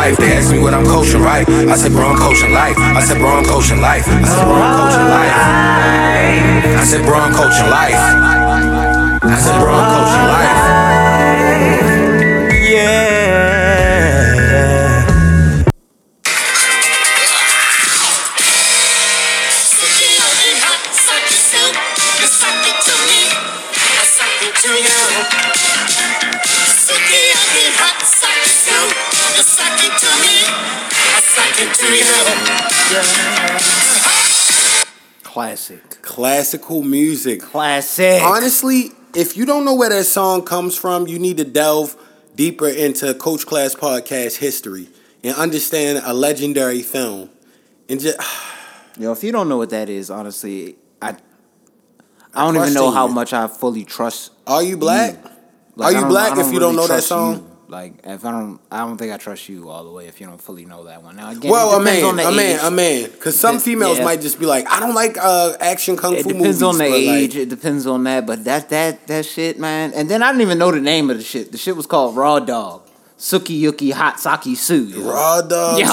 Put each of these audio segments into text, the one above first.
life. They ask me what I'm coaching, right? I said, bro, I'm coaching life. I said, bro, I'm coaching life. I said, bro, I'm coaching life. I said, bro, I'm coaching life. I said, bro, I'm coaching life. Classic. Classical music. Classic. Honestly, if you don't know where that song comes from, you need to delve deeper into Coach Class Podcast history and understand a legendary film. And just Yo, if you don't know what that is, honestly, I I don't even know how you. much I fully trust. Are you black? Like, Are you black if you don't really know that song? you. Like, if I don't, I don't think I trust you all the way if you don't fully know that one. Now, again, Well, it a man, on the a man, age. a man. Because some It- females yeah. might just be like, I don't like uh, action kung It fu movies. It depends on the but, like, age. it depends on that. But that that that shit, man. And then I didn't even know the name of the shit. The shit was called Raw Dog, Suki Yuki Hot Saki Sue. Raw Dog, Yo.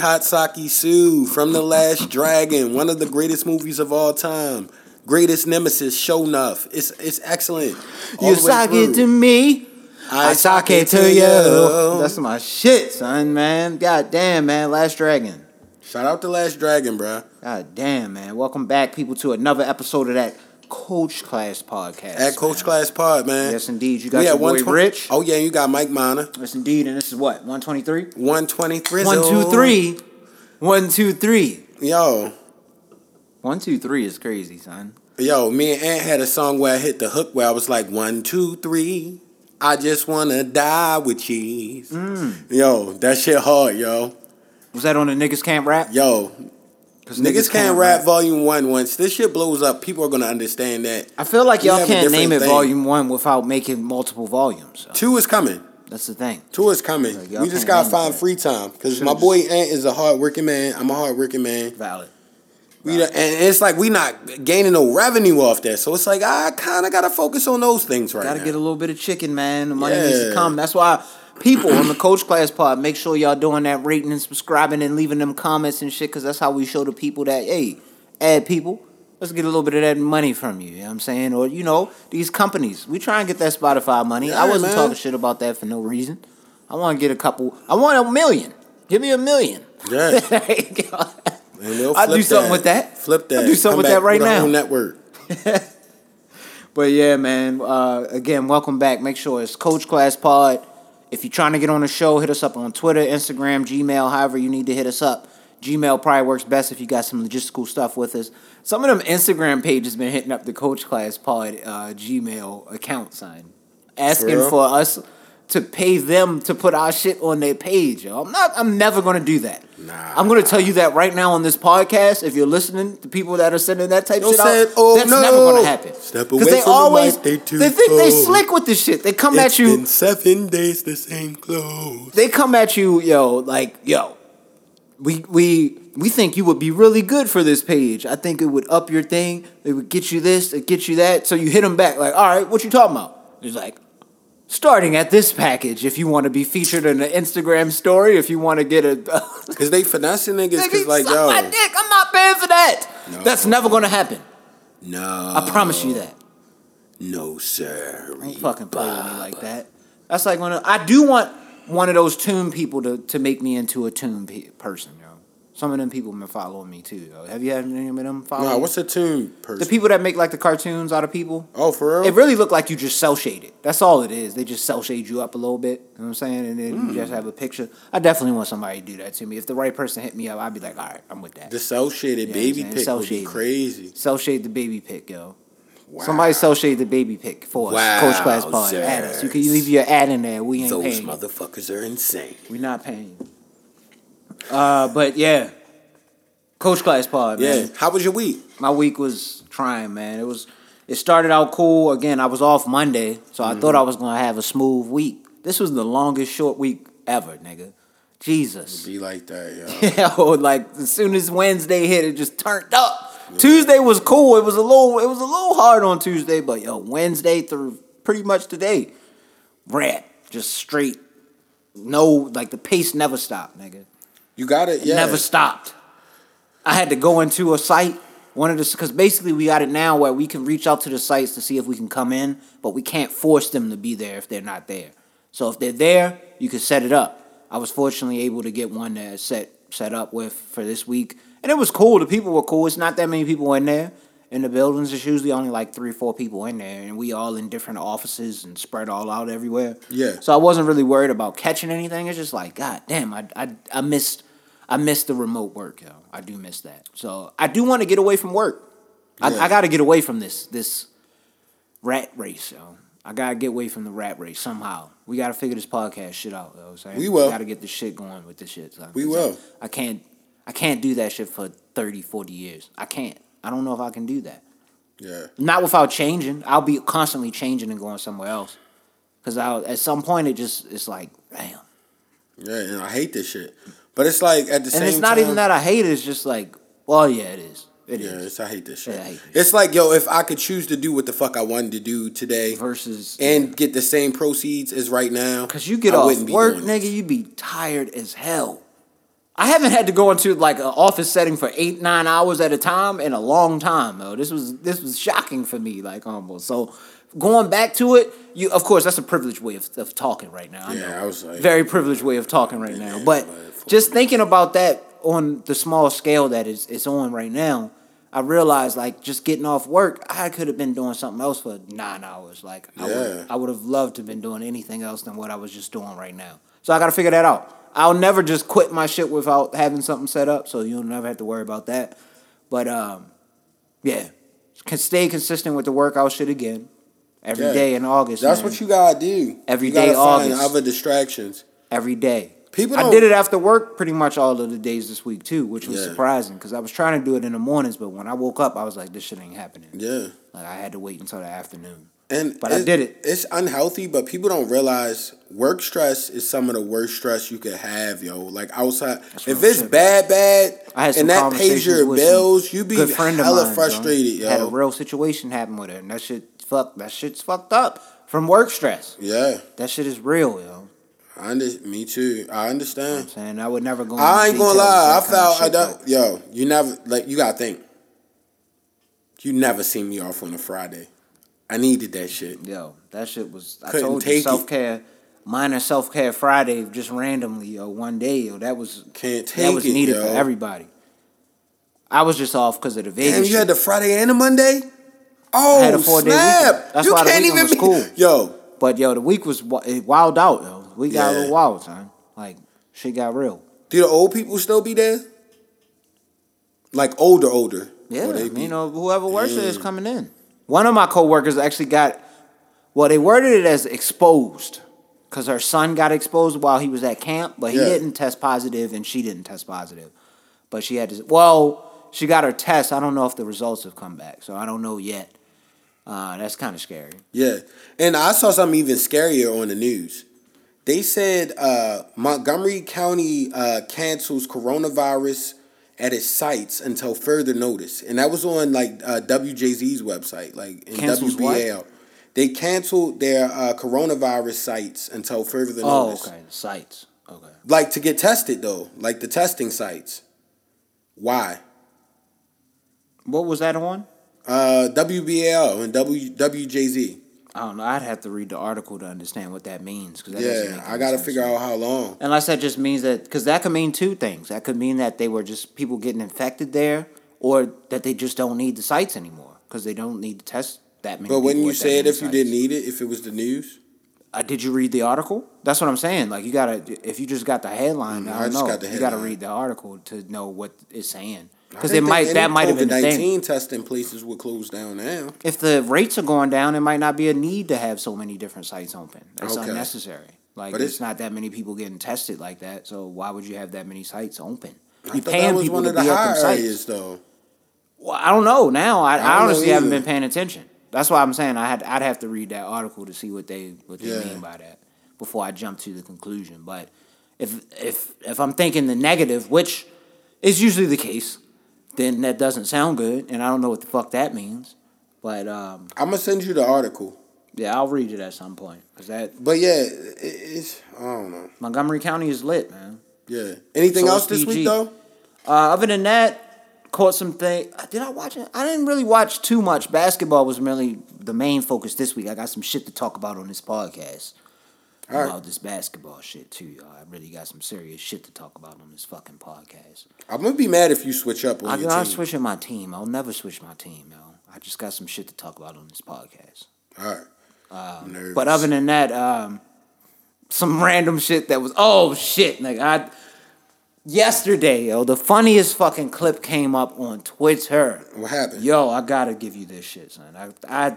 Hot Saki Sue from The Last Dragon, one of the greatest movies of all time. Greatest nemesis, Sho'nuff. It's it's excellent. all You sake through. to me. I sake it to you. That's my shit, son, man. God damn, man. Last Dragon. Shout out to Last Dragon, bro. God damn, man. Welcome back, people, to another episode of that Coach Class podcast. At Coach man. Class Pod, man. Yes, indeed. You got We your boy Rich. Oh yeah, you got Mike Mana. Yes, indeed. And this is what? 123? 123. One, two, three. One, two, three. Yo, One, two, three is crazy, son. yo, me and Ant had a song where I hit the hook where I was like, one, two, three. I just wanna die with cheese. Mm. Yo, that shit hard, yo. Was that on the Niggas Can't Rap? Yo, 'Cause Niggas Can't Rap Volume 1, once this shit blows up, people are gonna understand that. I feel like y'all can't name it thing. Volume 1 without making multiple volumes. so Two is coming. That's the thing. Two is coming. Like, we just gotta find that. free time. Because my boy Ant is a hard working man. I'm a hard working man. Valid. We and it's like we not gaining no revenue off that. So it's like I kind of gotta focus on those things right Gotta now. get a little bit of chicken, man. The money needs to Yeah. come. That's why people on the Coach Class Pod, make sure y'all doing that rating and subscribing and leaving them comments and shit, because that's how we show the people that, hey, add people. Let's get a little bit of that money from you. You know what I'm saying? Or, you know, these companies. We try and get that Spotify money. I Yeah, wasn't man. talking shit about that for no reason. I want to get a couple. I want a million. Give me a million. Yeah. There you go. And we'll I'll do something that. with that. Flip that. I'll do something Come with that right with now. network. But yeah, man. Uh, again, welcome back. Make sure it's Coach Class Pod. If you're trying to get on the show, hit us up on Twitter, Instagram, Gmail, however you need to hit us up. Gmail probably works best if you got some logistical stuff with us. Some of them Instagram pages been hitting up the Coach Class Pod uh, Gmail account sign, asking real? for us to pay them to put our shit on their page. Yo. I'm not. I'm never gonna do that. Nah. I'm gonna tell you that right now on this podcast. If you're listening, the people that are sending that type Don't shit out. Oh, that's no. never gonna happen. Step away they from the always they too they think they slick with this shit. They come at you. been seven days the same clothes. They come at you, yo, like yo. We we we think you would be really good for this page. I think it would up your thing. It would get you this. It get you that. So you hit them back like, all right, what you talking about? He's like, starting at this package. If you want to be featured in an Instagram story, if you want to get a, Cause they finessing niggas. Nigga, Cause like yo, my dick. I'm not paying for that. No. That's never gonna happen. no, I promise you that. no sir. Don't fucking play with me like that. That's like when I do want one of those tune people to, to make me into a tune pe- person. Some of them people been following me too. Yo. Have you had any of them follow? Nah, what's a tune person? the people that make like the cartoons out of people? Oh, for real? It really look like you just cell shaded. That's all it is. They just cell shade you up a little bit. You know what I'm saying? And then you Hmm. just have a picture. I definitely want somebody to do that to me. If the right person hit me up, I'd be like, all right, I'm with that. the cell shaded baby cell would be crazy. Cell shade the baby pick, yo. Wow. Somebody cell shade the baby pick for us. Wow, Coach Class Pod. Add us. You can leave your ad in there. We ain't Those paying. you. motherfuckers are insane. We not paying. Uh, but yeah, Coach Class Pod. Yeah. Man. How was your week? My week was trying, man. It was. It started out cool. Again, I was off Monday, so I mm-hmm. thought I was gonna have a smooth week. This was the longest short week ever, nigga. Jesus. Be like that, yo. Yo, oh, like as soon as Wednesday hit, it just turned up. Tuesday was cool. It was a little, it was a little hard on Tuesday, but yo, Wednesday through pretty much today, rap, just straight no, like the pace never stopped, nigga. You got it. It Yeah. never stopped. I had to go into a site, one of the because basically we got it now where we can reach out to the sites to see if we can come in, but we can't force them to be there if they're not there. So if they're there, you can set it up. I was fortunately able to get one that set set up with for this week, and it was cool. The people were cool. It's not that many people in there in the buildings. It's usually only like three or four people in there, and we all in different offices and spread all out everywhere. Yeah. So I wasn't really worried about catching anything. It's just like, God damn, I I, I missed I miss the remote work, yo. I do miss that. So I do want to get away from work. I, Yeah. I got to get away from this this rat race, yo. I gotta get away from the rat race somehow. We gotta figure this podcast shit out, yo. Saying? We will. gotta get this shit going with this shit. We will. I, I can't. I can't do that shit for 30, 40 years. I can't. I don't know if I can do that. Yeah. Not without changing. I'll be constantly changing and going somewhere else. Cause I at some point it just it's like damn. Yeah. And I hate this shit. But it's like at the same time. And it's not time, even that I hate it. It's just like, well, yeah, it is. It is. Yeah, it's, I hate this shit. Yeah, I hate this it's like, yo, if I could choose to do what the fuck I wanted to do today Versus and get the same proceeds as right now, Cause you get I off work, nigga, it. you be tired as hell. I haven't had to go into like an office setting for eight, nine hours at a time in a long time, though. This was this was shocking for me, like almost. So going back to it, you of course that's a privileged way of, of talking right now. I Yeah, know. I was like- very privileged way of talking right now. But but- just thinking about that on the small scale that is it's on right now, I realized like just getting off work, I could have been doing something else for nine hours. Like I Yeah. would I would have loved to have been doing anything else than what I was just doing right now. So I got to figure that out. I'll never just quit my shit without having something set up, so you'll never have to worry about that. But um, yeah, can stay consistent with the workout shit again every Yeah. day in August. That's man. what you gotta do. Every you day gotta find August. other distractions. every day. People I did it after work pretty much all of the days this week too, which was Yeah. surprising because I was trying to do it in the mornings, but when I woke up, I was like, this shit ain't happening. Yeah. Like I had to wait until the afternoon. And But I did it. It's unhealthy, but people don't realize work stress is some of the worst stress you could have, yo. Like outside, if it's shit. bad, bad, I had and that pays your bills, you be good friend of hella mine, frustrated, yo. yo. Had a real situation happen with her, and that shit fuck. That shit's fucked up from work stress. yeah, That shit is real, yo. I under, me too. I understand. I'm saying I would never go. I ain't gonna lie. I felt I don't. Yo, you never like you gotta think. You never see me off on a Friday. I needed that shit. Yo, that shit was. I Couldn't told you take it. self care. Minor self care Friday, just randomly, or one day, yo. That was Can't take that was needed yo. for everybody. I was just off because of the Vegas. Damn, you shit. had the Friday and the Monday. Oh, had a oh, four-day snap! weekend. That's you why the can't weekend even was be- cool. Yo, But yo, the week was wild out, yo. We got a Yeah. little wild, son. Like shit got real. do the old people still be there? Like older, older. Yeah, they be- you know, whoever works there is coming in. One of my coworkers actually got, well, they worded it as exposed, because her son got exposed while he was at camp, but he Yeah. didn't test positive and she didn't test positive, but she had to. Well, she got her test. I don't know if the results have come back, so I don't know yet. Uh, that's kind of scary. Yeah, and I saw something even scarier on the news. They said uh, Montgomery County uh, cancels coronavirus at its sites until further notice, and that was on like uh, WJZ's website, like in Cancels WBAL. They canceled their uh, coronavirus sites until further Oh, notice. okay. Sites. Okay. Like to get tested though, like the testing sites. Why? What was that on? Uh, WBAL and w, WJZ. I don't know. I'd have to read the article to understand what that means. Cause that Yeah, I gotta figure out how long. Unless that just means that, because that could mean two things. That could mean that they were just people getting infected there, or that they just don't need the sites anymore because they don't need to test that many. But wouldn't you say it if you didn't need it? If it was the news? Uh, did you read the article? That's what I'm saying. Like you gotta, if you just got the headline, Mm, I I don't just know. got the you gotta read the article to know what it's saying. I Because it might that might have been. COVID-19 testing places would close down now. If the rates are going down, it might not be a need to have so many different sites open. That's Okay. unnecessary. Like But it's, it's- not that many people getting tested like that. So why would you have that many sites open? I You paying that was people one to of the be at them sites. areas, though. Well, I don't know now. I, I, don't honestly haven't been paying attention. That's why I'm saying I had I'd have to read that article to see what they what they Yeah. mean by that before I jump to the conclusion. But if if if I'm thinking the negative, which is usually the case, then that doesn't sound good, and I don't know what the fuck that means. But um, I'm gonna send you the article. Yeah, I'll read it at some point. Cause that But yeah, it, it's I don't know. Montgomery County is lit, man. Yeah. Anything So else this week though? Uh, other than that, caught some thing. Did I watch it? I didn't really watch too much. Basketball was really the main focus this week. I got some shit to talk about on this podcast. All right. About this basketball shit too, y'all. I really got some serious shit to talk about on this fucking podcast. I'm gonna be mad if you switch up on I, your I'm team. switching my team. I'll never switch my team, yo. I just got some shit to talk about on this podcast. All right. Um, But other than that, um, some random shit that was oh shit, like I yesterday, yo, the funniest fucking clip came up on Twitter. what happened? Yo, I gotta give you this shit, son. I I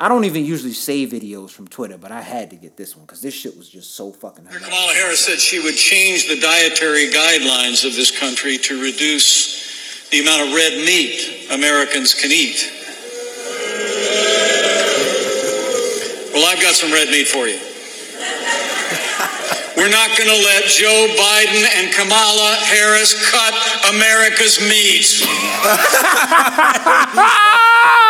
I don't even usually save videos from Twitter, but I had to get this one because this shit was just so fucking hilarious. Kamala Harris said she would change the dietary guidelines of this country to reduce the amount of red meat Americans can eat. Well, I've got some red meat for you. We're not going to let Joe Biden and Kamala Harris cut America's meat.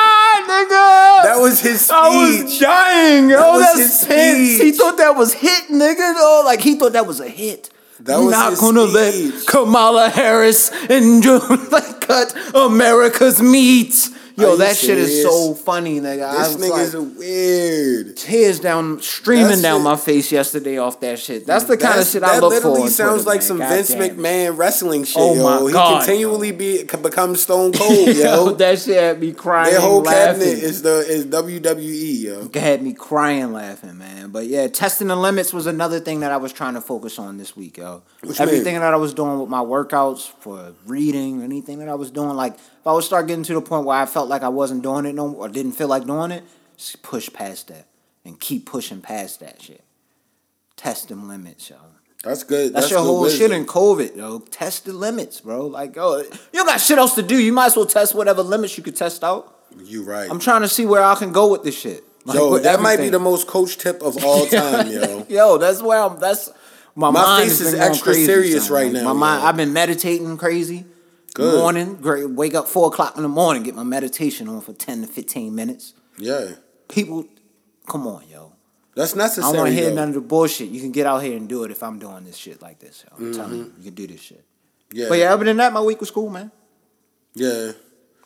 Nigga! That was his speech. I was dying. That oh, was That's his. He thought that was hit, nigga. Oh, like he thought that was a hit. That not gonna speech. let Kamala Harris and Joe like cut America's meat. Yo, that shit is so funny, nigga. This was nigga's like, weird. tears down, streaming That down shit- my face yesterday off that shit. That's the kind of That's- shit I look for. literally on sounds Twitter, like man. some God Vince. McMahon wrestling shit, Oh yo. my he continually yo. be become Stone Cold, Yo, yo. that shit had me crying. Laughing. Their whole laughing. cabinet is the is WWE, yo. had me crying laughing, man. But yeah, testing the limits was another thing that I was trying to focus on this week, yo. You Everything mean? that I was doing with my workouts for reading, anything that I was doing, like I would start getting to the point where I felt like I wasn't doing it no more, or didn't feel like doing it, just push past that and keep pushing past that shit. Test them limits, yo. That's good. That's, That's, your whole wisdom. shit in COVID, yo. Test the limits, bro. Like, yo, you don't got shit else to do. You might as well test whatever limits you could test out. You right. I'm trying to see where I can go with this shit. Like, yo, that might be the most coach tip of all time, yo. Yo, that's where I'm. That's my, My mind face is extra serious son. right now, My mind. I've been meditating crazy. Good. Morning, great. Wake up four o'clock in the morning, get my meditation on for ten to fifteen minutes. Yeah. People, come on, yo. That's I necessary. don't want to hear though. none of the bullshit. You can get out here and do it if I'm doing this shit like this. Yo. I'm Mm-hmm. you, you can do this shit. Yeah. But yeah, other than that, my week was cool, man. Yeah.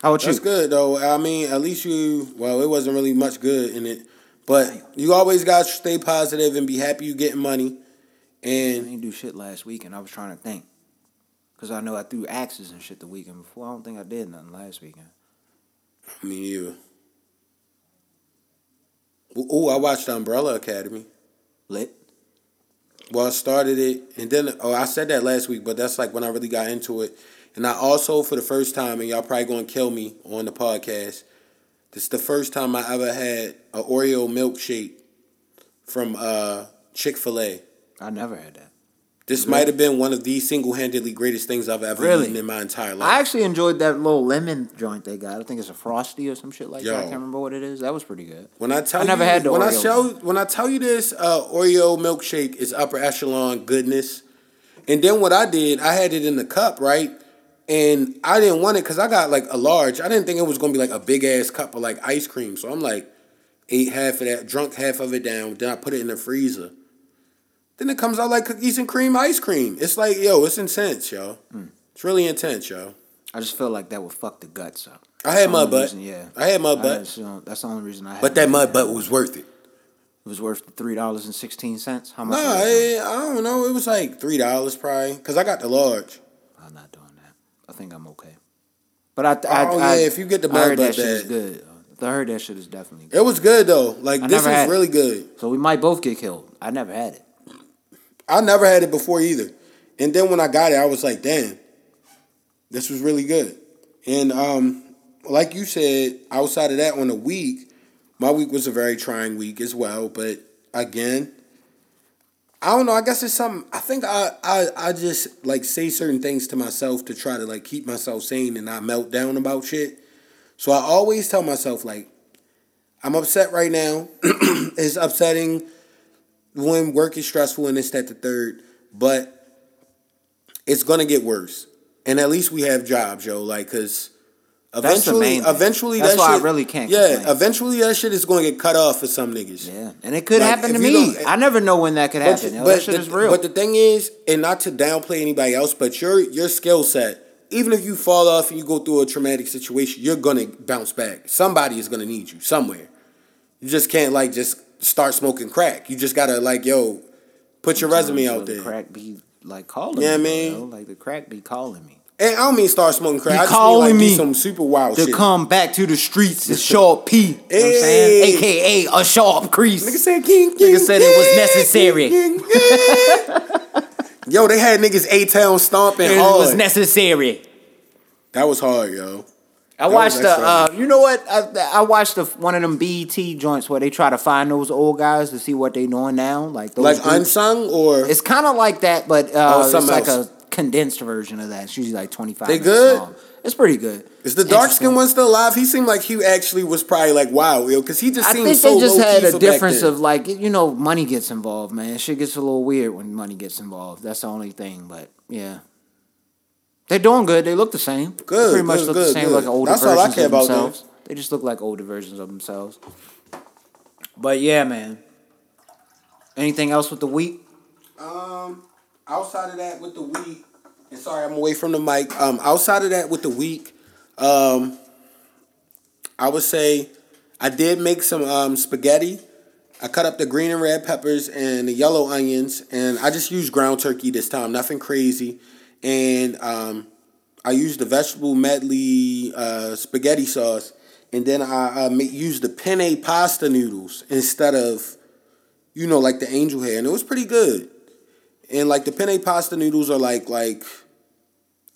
How about That's you? good though. I mean, at least you. Well, it wasn't really much good in it, but you always got to stay positive and be happy you getting money. I And didn't do shit last week, and I was trying to think. Because I know I threw axes and shit the weekend before. I don't think I did nothing last weekend. I mean, you. Oh, I watched Umbrella Academy. Lit. Well, I started it, and then oh, I said that last week, but that's like when I really got into it. And I also, for the first time, and y'all probably gonna kill me on the podcast. This is the first time I ever had a Oreo milkshake from uh, Chick Fil A. I never had that. This might have been one of the single handedly greatest things I've ever Really? eaten in my entire life. I actually enjoyed that little lemon joint they got. I think it's a frosty or some shit like that. I Yo. can't remember what it is. That was pretty good. When I tell I never you, had the when I Oreo show when I tell you this, uh, Oreo milkshake is upper echelon goodness. And then what I did, I had it in the cup, right? And I didn't want it because I got like a large. I didn't think it was gonna be like a big ass cup of like ice cream. So I'm like, ate half of that, drunk half of it down. Then I put it in the freezer. Then it comes out like cookies and cream ice cream. It's like, yo, it's intense, yo. Hmm. It's really intense, yo. I just feel like that would fuck the guts up. I had mud butt. reason, yeah. I had mud butt. That's, the- that's the only reason I. But that mud butt was worth it. It was worth the three dollars and sixteen cents. How much? Nah. I, I don't know. It was like three dollars probably because I got the large. I'm not doing that. I think I'm okay. But I, I, Oh, I yeah, if you get the I heard mud that butt shit is good. I heard that shit is definitely good. It was good though. Like this is it. really good. So we might both get killed. I never had it. I never had it before either. And then when I got it, I was like, damn, this was really good. And um, like you said, outside of that, on a week, my week was a very trying week as well. But again, I don't know. I guess it's something. I think I, I I just like say certain things to myself to try to like keep myself sane and not melt down about shit. So I always tell myself like, I'm upset right now. it's upsetting when work is stressful and it's that the third, but it's gonna get worse. And at least we have jobs, yo. Like, cause Eventually, thing. eventually, That's that why I shit, really can't Yeah, complain. eventually that shit is to get cut off for some niggas. Yeah, and it could Like, happen to me. don't- eh, I never know when that could But, happen. yo. but that shit the, is real. but the thing is, and not to downplay anybody else, but your your skill set, even if you fall off and you go through a traumatic situation, you're gonna bounce back. Somebody is gonna need you somewhere. You just can't like just start smoking crack. You just gotta like yo, put your resume out the there. Crack be like calling Yeah, me. man. yo. Like the crack be calling me. And I don't mean start smoking crack. He I just mean calling like me do some super wild To shit. come back to the streets is sharp P. You know what I'm saying? AKA a sharp crease. Nigga said, king, Nigga said it was necessary. yo, they had niggas A Town stomping It hard. was necessary. that was hard, yo. I watched the. Uh, you know what? I, I watched the, one of them BET joints where they try to find those old guys to see what they doing now. Like those Like unsung or It's kind of like that, but uh, Oh, it's like else. a condensed version of that. It's usually like twenty five. They good? Long. It's pretty good. is the dark skinned one still alive? He seemed like he actually was probably like wow, yo, because he just I seemed think so they just had a difference of like you know money gets involved, man. Shit gets a little weird when money gets involved. That's the only thing, but yeah. They're doing good. They look the same. They Good, pretty much good, look the good, same, good. like older That's all I versions care of about them. themselves. They just look like older versions of themselves. But yeah, man. Anything else with the week? Um, outside of that, with the week, and sorry, I'm away from the mic. Um, outside of that, with the week, um, I would say I did make some um spaghetti. I cut up the green and red peppers and the yellow onions, and I just used ground turkey this time, nothing crazy. And um, I used the vegetable medley uh, spaghetti sauce, and then I uh, used the penne pasta noodles instead of, you know, like the angel hair, and it was pretty good. And like the penne pasta noodles are like like,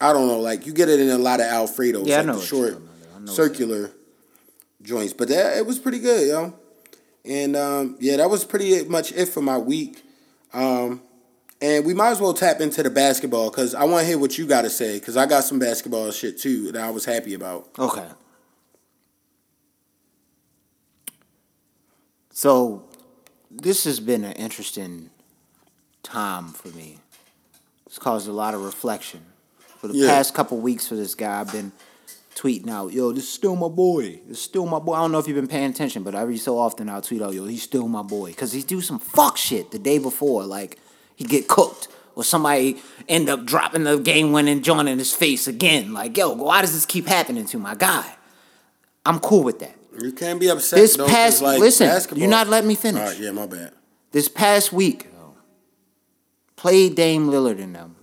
I don't know, like you get it in a lot of Alfredos, Yeah, I know the what you're short know circular joints. But that it was pretty good, yo. And um, yeah, that was pretty much it for my week. Um, and we might as well tap into the basketball because I want to hear what you got to say because I got some basketball shit too that I was happy about. Okay. So, this has been an interesting time for me. It's caused a lot of reflection. For the Yeah. past couple weeks for this guy, I've been tweeting out, yo, this is still my boy. This is still my boy. I don't know if you've been paying attention, but every so often I'll tweet out, yo, he's still my boy. Because he do some fuck shit the day before. Like, he get cooked. Or somebody end up dropping the game winning joint in his face again. Like, yo, why does this keep happening to my guy? I'm cool with that. You can't be upset. This though, past- like, listen, basketball- you're not letting me finish. All right, yeah, my bad. This past week, played Dame Lillard in them.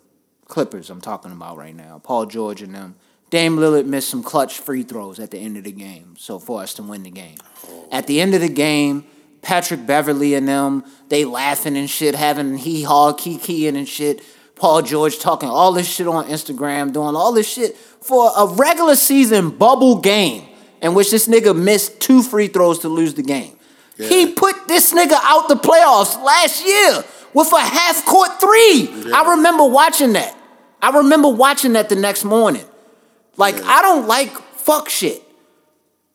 Clippers, I'm talking about right now. Paul George and them. Dame Lillard missed some clutch free throws at the end of the game, so for us to win the game. Oh. At the end of the game, Patrick Beverley and them, they laughing and shit, having hee haw, kikiing and shit. Paul George talking all this shit on Instagram, doing all this shit for a regular season bubble game in which this nigga missed two free throws to lose the game. He put this nigga out the playoffs last year with a half court three. I remember watching that. I remember watching that the next morning. Like I don't like fuck shit.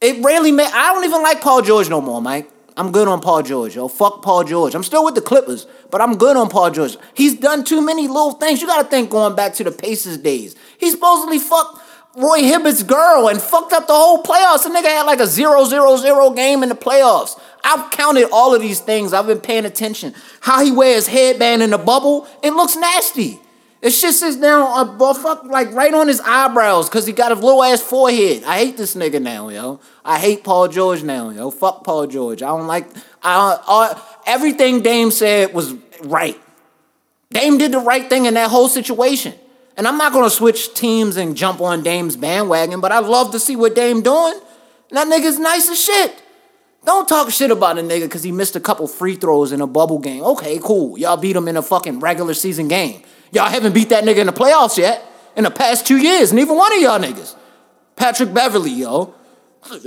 It really made, I don't even like Paul George no more, Mike. I'm good on Paul George, yo. Fuck Paul George. I'm still with the Clippers, but I'm good on Paul George. He's done too many little things. You gotta think going back to the Pacers days. He supposedly fucked Roy Hibbert's girl and fucked up the whole playoffs. The nigga had like a 0-0-0 game in the playoffs. I've counted all of these things. I've been paying attention. How he wears headband in the bubble, it looks nasty. It shit sits down, uh, fuck, like right on his eyebrows, cause he got a little ass forehead. I hate this nigga now, yo. I hate Paul George now, yo. Fuck Paul George. I don't like. I uh, everything Dame said was right. Dame did the right thing in that whole situation. And I'm not gonna switch teams and jump on Dame's bandwagon, but I love to see what Dame doing. And that nigga's nice as shit. Don't talk shit about a nigga because he missed a couple free throws in a bubble game. Okay, cool. Y'all beat him in a fucking regular season game. Y'all haven't beat that nigga in the playoffs yet in the past two years. Neither one of y'all niggas. Patrick Beverley, yo.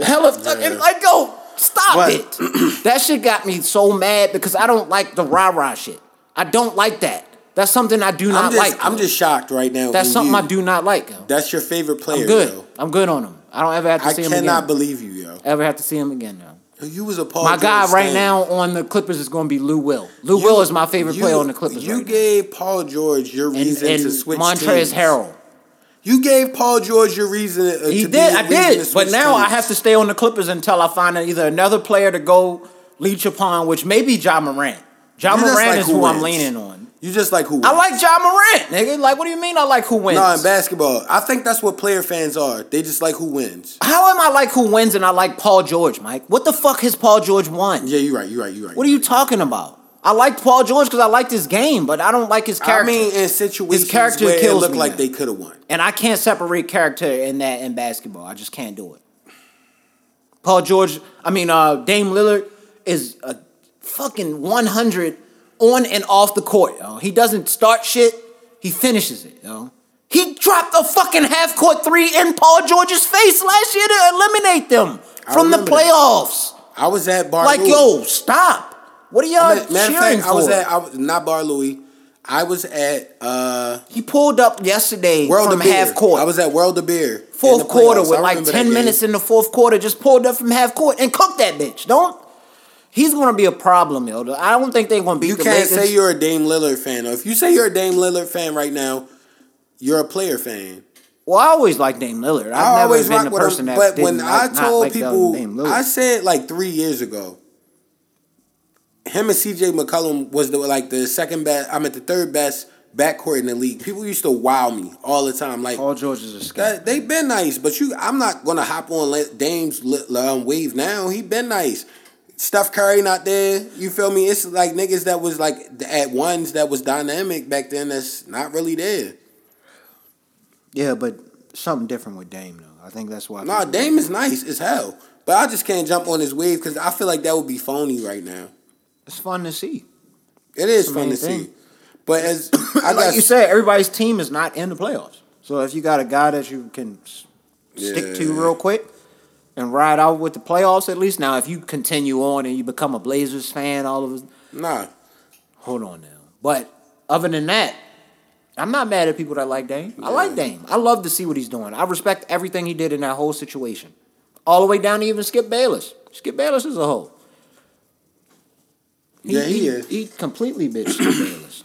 Hella fucking, like, yo, stop What? it. that shit got me so mad because I don't like the rah rah shit. I don't like that. That's something I do not I'm just, like. I'm just shocked right now. That's something you. I do not like, yo. That's your favorite player. I'm good. Yo. I'm good on him. I don't ever have to I see him again. I cannot again. believe you, yo. ever have to see him again, yo. You was a Paul. My George guy right now on the Clippers is going to be Lou Will. Lou Will is my favorite you- player on the Clippers You right gave Paul George your now. And, reason and to switch Montrez teams. Harrell. You gave Paul George your reason. Uh, He to be did, I did. But now I have to stay on the Clippers until I find either another player to go leech upon, which may be Ja Morant. John You Morant like is who who I'm leaning on. You just like who? I like Ja Morant, nigga. Like, what do you mean I like who wins? No, in basketball, I think that's what player fans are. They just like who wins. How am I like who wins and I like Paul George, Mike? What the fuck has Paul George won? Yeah, you're right. You're right. You're right. What are you talking about? I like Paul George because I like his game, but I don't like his character. I mean, in situations His character where it looked like they could have won. And I can't separate character in that in basketball. I just can't do it. Paul George, I mean, uh, Dame Lillard is a fucking 100 on and off the court. Yo. He doesn't start shit, he finishes it. Yo. He dropped a fucking half court three in Paul George's face last year to eliminate them from the remember that. playoffs. I was at Bar Like, Louie. yo, stop. What are y'all Matter matter cheering fact, I was at I was not Bar Louie. I was at uh, he pulled up yesterday World from of Beer. half court. I was at World of Beer. fourth quarter playoffs. with like 10 minutes in the fourth quarter, just pulled up from half court and cooked that bitch. Don't. He's gonna be a problem, yo. I don't think they're gonna beat You the can't Lakers. say you're a Dame Lillard fan. If you say you're a Dame Lillard fan right now, you're a player fan. well, I always like Dame Lillard. I've I never always been the person him. that But when like, I told like people, Dame Lillard. I said like three years ago, him and CJ McCollum was the like the second best. I'm at the third best backcourt in the league. People used to wow me all the time. Like Paul George is a scam. They've been nice, but you, I'm not gonna hop on Dame's um, wave now. He been nice. Steph Curry not there. You feel me? It's like niggas that was like at ones that was dynamic back then. That's not really there. Yeah, but something different with Dame though. I think that's why. Nah, Dame is nice as hell, but I just can't jump on his wave because I feel like that would be phony right now. It's fun to see. It is fun to thing. see, but as I like got you said, everybody's team is not in the playoffs. So if you got a guy that you can stick to real quick and ride out with the playoffs at least. Now, if you continue on and you become a Blazers fan, all of a nah. hold on now. But other than that, I'm not mad at people that like Dame. I like Dame. I love to see what he's doing. I respect everything he did in that whole situation, all the way down to even Skip Bayless. Skip Bayless is a hoe. Yeah, he is. He completely bitched Skip Bayless.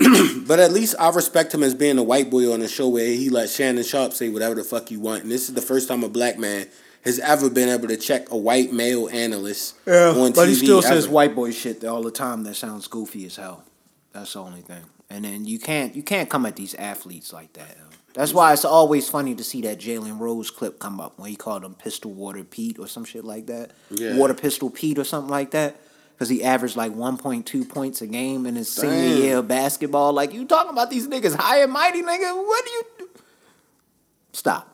But at least I respect him as being a white boy on a show where he let Shannon Sharpe say whatever the fuck you want. And this is the first time a black man has ever been able to check a white male analyst on TV. but he still says white boy shit all the time. That sounds goofy as hell. That's the only thing. And then you can't you can't come at these athletes like that. That's why it's always funny to see that Jalen Rose clip come up when he called him Pistol Water Pete or some shit like that. Yeah. Water Pistol Pete or something like that. Because he averaged like 1.2 points a game in his senior year of basketball. Like, you talking about these niggas high and mighty, nigga? What do you do? Stop.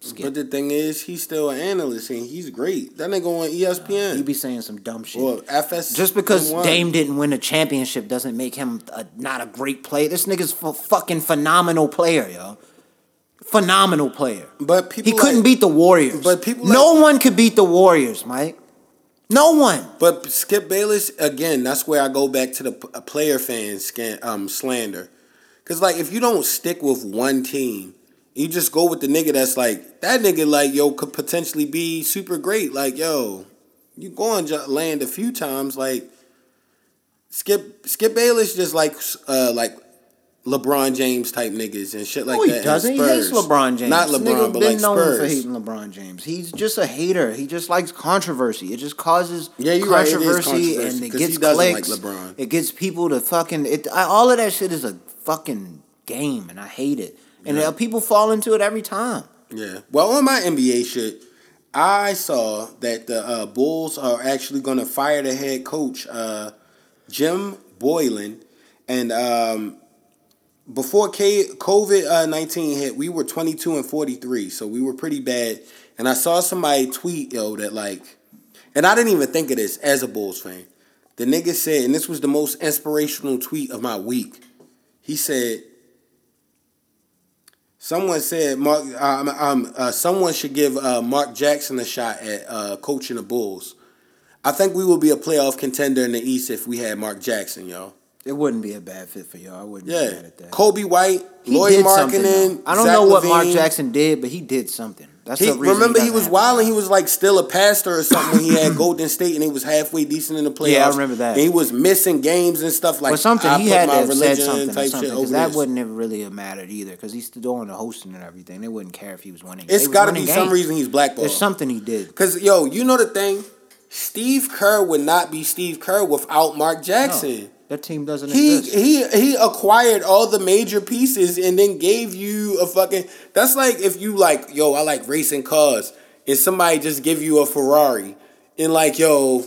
Skip. But the thing is, he's still an analyst and he's great. That nigga on ESPN. You be saying some dumb shit. or FS. Just because. Dame didn't win a championship doesn't make him a, not a great player. This nigga's a fucking phenomenal player, yo. Phenomenal player. But people He couldn't beat the Warriors. but people no one could beat the Warriors, Mike. No one. But Skip Bayless again. That's where I go back to the uh, player fan scan, um, slander. Cause like if you don't stick with one team, you just go with the nigga that's like that nigga like yo could potentially be super great. Like yo, you go on land a few times. Like Skip Skip Bayless just like uh like LeBron James type niggas and shit like no, that. he doesn't. He hates LeBron James. Not LeBron, nigga but been like known for Spurs. hating LeBron James. He's just a hater. He just likes controversy. It just causes Yeah, you're right. It controversy, controversy, and it gets he doesn't like clicks. LeBron. It gets people to fucking. It I, all of that shit is a fucking game, and I hate it. And uh, people fall into it every time. Yeah. Well, on my NBA shit, I saw that the uh, Bulls are actually going to fire the head coach, uh, Jim Boylen. And um, before COVID nineteen hit, we were twenty two and forty three, so we were pretty bad. And I saw somebody tweet yo that like, and I didn't even think of this as a Bulls fan. The nigga said, and this was the most inspirational tweet of my week. He said, Someone said Mark. Um, um, uh, someone should give uh, Mark Jackson a shot at uh, coaching the Bulls. I think we will be a playoff contender in the East if we had Mark Jackson, y'all. It wouldn't be a bad fit for y'all. I wouldn't be Yeah, mad at that. Coby White, He Lloyd Markkanen. I don't Zach know what Mark Jackson did, but he did something. That's He, remember he, doesn't was wild and he was like still a pastor or something when he had Golden State and he was halfway decent in the playoffs. Yeah, I remember that. And he was missing games and stuff like. But something I he had to have said something or something because that wouldn't have really have mattered either because he's still doing the hosting and everything. They wouldn't care if he was winning. It's got to be some reason he's blackballed. There's something he did. Cause yo, you know the thing, Steve Kerr would not be Steve Kerr without Mark Jackson. No, that team doesn't He exist. he he acquired all the major pieces and then gave you a fucking. That's like if you like yo, I like racing cars, and somebody just give you a Ferrari, and like yo,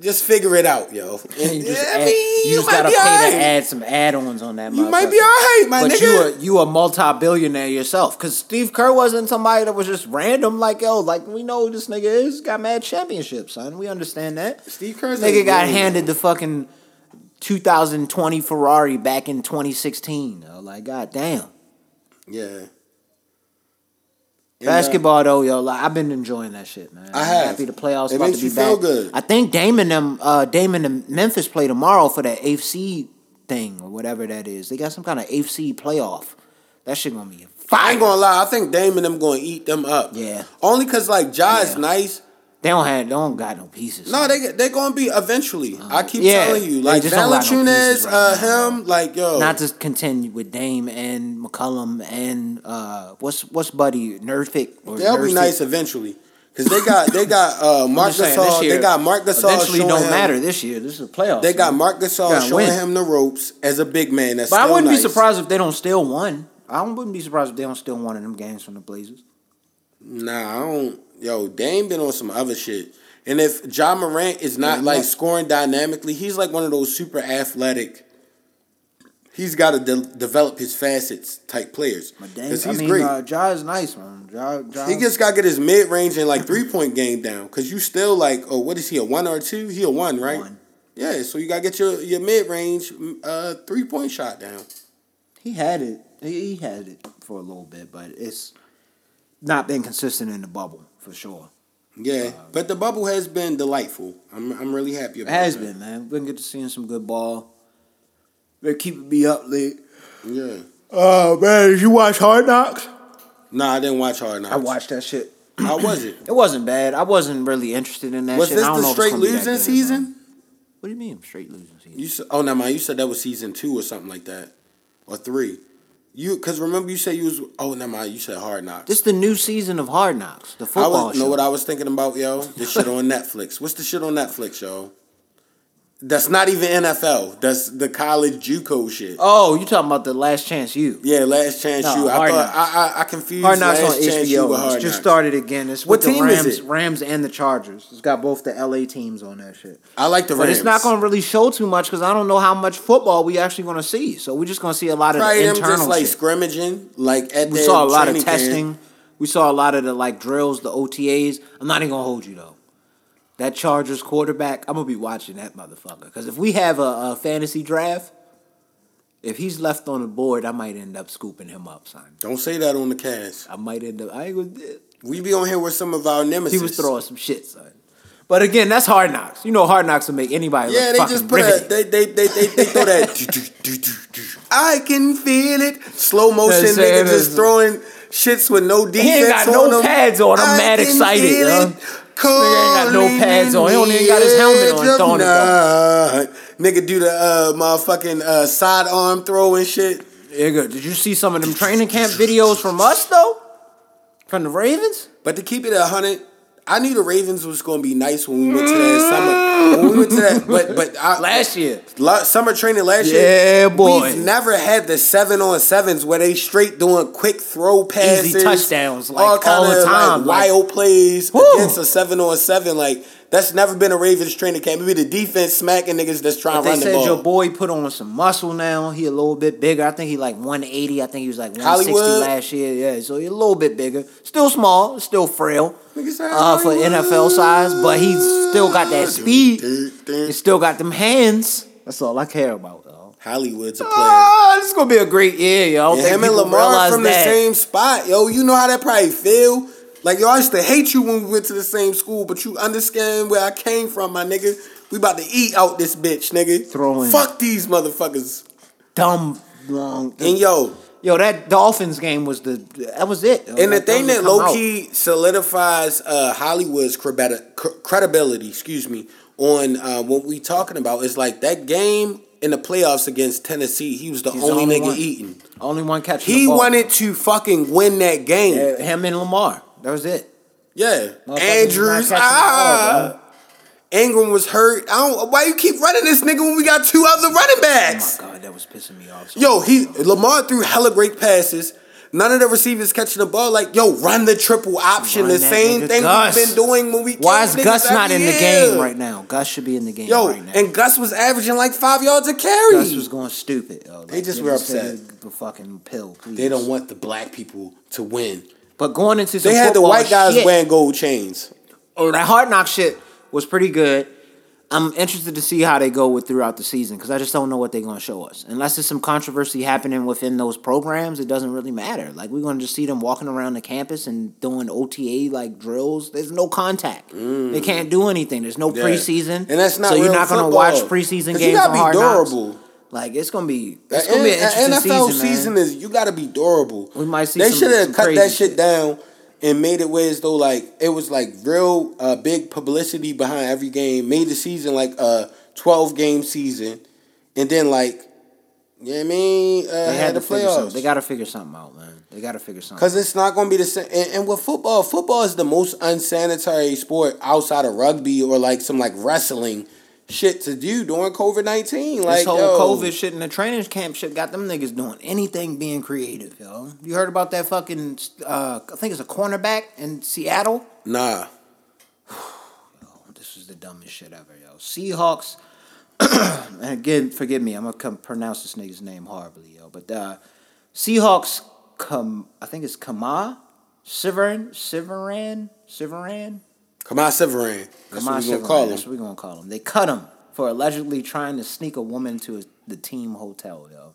just figure it out, yo. And, you just, I add- mean, you you, just gotta pay alright. to add some add-ons on that. You might be motherfucker. alright, my but nigga. you a you a multi-billionaire yourself because Steve Kerr wasn't somebody that was just random. Like yo, like we know who this nigga is. Got mad championships, son. We understand that. Steve Kerr's Nigga got handed the fucking 2020 Ferrari back in 2016. Though. Like god damn. yeah. Uh, Basketball though, yo, like I've been enjoying that shit, man. I I'm have. happy the playoffs It about to be back. good. I think Damon them, uh, Damon and Memphis play tomorrow for that AFC thing or whatever that is. They got some kind of AFC playoff. That shit gonna be I fire. ain't gonna lie. I think Damon and them gonna eat them up. Yeah. Only cause like Ja is Yeah. nice. They don't have, they don't got no pieces. No, they they gonna be eventually. I keep Yeah, telling you, like got no right uh, him, like yo, not to contend with Dame and McCollum and uh, what's what's Buddy Nerfic or they'll be nice eventually. Cause they got they got uh, Mark saying, Gasol. year, They got Marc Gasol. Eventually, don't him, matter this year. This is a playoff. They got Marc Gasol showing win. him the ropes as a big man. That's But I wouldn't nice. be surprised if they don't steal one. I wouldn't be surprised if they don't steal one of them games from the Blazers. Nah, I don't. Yo, Dame been on some other shit. And if Ja Morant is not Yeah, like no. scoring dynamically, he's like one of those super athletic. He's got to de- develop his facets type players because I he's mean, great. Uh, ja is nice, man. Ja, ja, he just got to get his mid range and like three point game down because you still like oh what is he a one or a two? He a one right? One. Yeah, so you got to get your your mid range uh, three point shot down. he had it. He had it for a little bit, but it's not been consistent in the bubble for sure. Yeah, um, but the bubble has been delightful. I'm I'm really happy about It about has that. been, man. We've been good to seeing some good ball. They're keeping me up late. Yeah. Oh man, did you watch Hard Knocks? Nah, I didn't watch Hard Knocks. I watched that shit. How was it? It wasn't bad. I wasn't really interested in that Was shit. this I don't the know straight gonna be that losing good, season? bro. What do you mean straight losing season? You said, oh no, man, you said that was season two or something like that, or three. You because remember you said you was oh no, man, you said Hard Knocks. This the new season of Hard Knocks, the football. I was show. know what I was thinking about, yo. This shit on Netflix. What's the shit on Netflix, yo? That's not even NFL. That's the college JUCO shit. oh, you talking about the Last Chance U? Yeah, Last Chance No, U. I Hard thought I, I I confused Hard Knocks Last on Chance U with HBO. Hard just started again. It's What with the team is Rams, it? Rams and the Chargers. It's got both the LA teams on that shit. I like the But Rams. it's not going to really show too much because I don't know how much football we actually going to see. So we're just going to see a lot of Probably the them internal just like shit. scrimmaging, like at We saw a lot of training camp. testing. We saw a lot of the like drills, the OTAs. I'm not even gonna hold you though. That Chargers quarterback, I'm gonna be watching that motherfucker. Because if we have a, a fantasy draft, if he's left on the board, I might end up scooping him up, son. Don't say that on the cast. I might end up. I ain't gonna. We be on here with some of our nemesis. He was throwing some shit, son. But again, that's hard knocks. You know, hard knocks will make anybody Yeah, look they just put a, riveting. they, they, they, they, they throw that. I can feel it. Slow motion That's nigga just throwing shits with no defense ain't got on no them. pads on. I'm I mad excited, feel Nigga ain't got no pads on. He don't even got his helmet on throwing it. Nigga do the uh, motherfucking uh, side arm throw and shit. Nigga, did you see some of them training camp videos from us though? From the Ravens? But to keep it a hundred, I knew the Ravens was going to be nice when we went to that summer. When we went to that, but but I, Last year. La- summer training last year. Yeah, boy. We've never had the seven on sevens where they straight doing quick throw passes, touchdowns, like, all, all the time, like, like- wild plays against a seven on seven. Like that's never been a Ravens training camp. Maybe the defense smacking niggas that's trying to run the ball. They said your boy put on some muscle now. He a little bit bigger. I think he like 180. I think he was like 160 Hollywood? last year. Yeah, so he a little bit bigger. Still small, still frail uh, for NFL size, but he's still got that speed. He still got them hands. That's all I care about, though. Hollywood's a player. Ah, this is gonna be a great year, yo. Don't him and Lamar from that. the same spot, yo. You know how that probably feel. Like yo, I used to hate you when we went to the same school, but you understand where I came from, my nigga. We about to eat out this bitch, nigga. Throwing- Fuck these motherfuckers. Dumb long. And yo, Yo, that Dolphins game was the that was it. yo. and the thing that low out. key solidifies uh, Hollywood's credibility, excuse me, on uh, what we talking about is like that game in the playoffs against Tennessee. He was the He's the only, only nigga one. eating. only one catching. He the ball. wanted to fucking win that game. Yeah, him and Lamar. That was it. Yeah, Andrews. Ah, ball, Ingram was hurt. I don't. Why you keep running this nigga when we got two other running backs? Oh my god, that was pissing me off. So Yo, he Lamar threw hella great passes. None of the receivers catching the ball. Like, yo, run the triple option. Run the same thing Gus. we've been doing when we. Why is Gus not in the game right now? Gus should be in the game Yo, right now. and Gus was averaging like five yards a carry. Gus was going stupid. Yo. They just were upset. The fucking pill, please. They don't want the black people to win. But going into some They had the white guys shit, wearing gold chains. Oh, that hard knock shit was pretty good. I'm interested to see how they go with throughout the season because I just don't know what they're going to show us. Unless there's some controversy happening within those programs, it doesn't really matter. Like we're going to just see them walking around the campus and doing OTA like drills. There's no contact. They can't do anything. There's no Mm. Yeah. preseason, and that's not. So you're not going to watch preseason games You gotta be hard knocks. Like it's going to be it's going to be an interesting NFL season, season, is you got to be durable. We might see They should have cut that shit shit. down and made it where as though like it was like real uh, big publicity behind every game. Made the season like a twelve game season, and then like, you know what I mean? Uh, They had, had the to figure playoffs. They got to figure something out, man. They got to figure something. Cause it's not gonna be the same. And, and with football, football is the most unsanitary sport outside of rugby or like some like wrestling shit to do during COVID nineteen. Like this whole yo, COVID shit in the training camp shit got them niggas doing anything being creative, yo. You heard about that fucking, uh, I think it's a cornerback in Seattle? Nah, This is the dumbest shit ever, yo. Seahawks, and again, forgive me, I'm gonna come pronounce this nigga's name horribly, yo. But uh, Seahawks, come, I think it's Kama, Siverin, Siveran, Siveran? Come Severin. That's what we gonna Siveran, call That's him. what we gonna call him. They cut him for allegedly trying to sneak a woman to the team hotel, yo.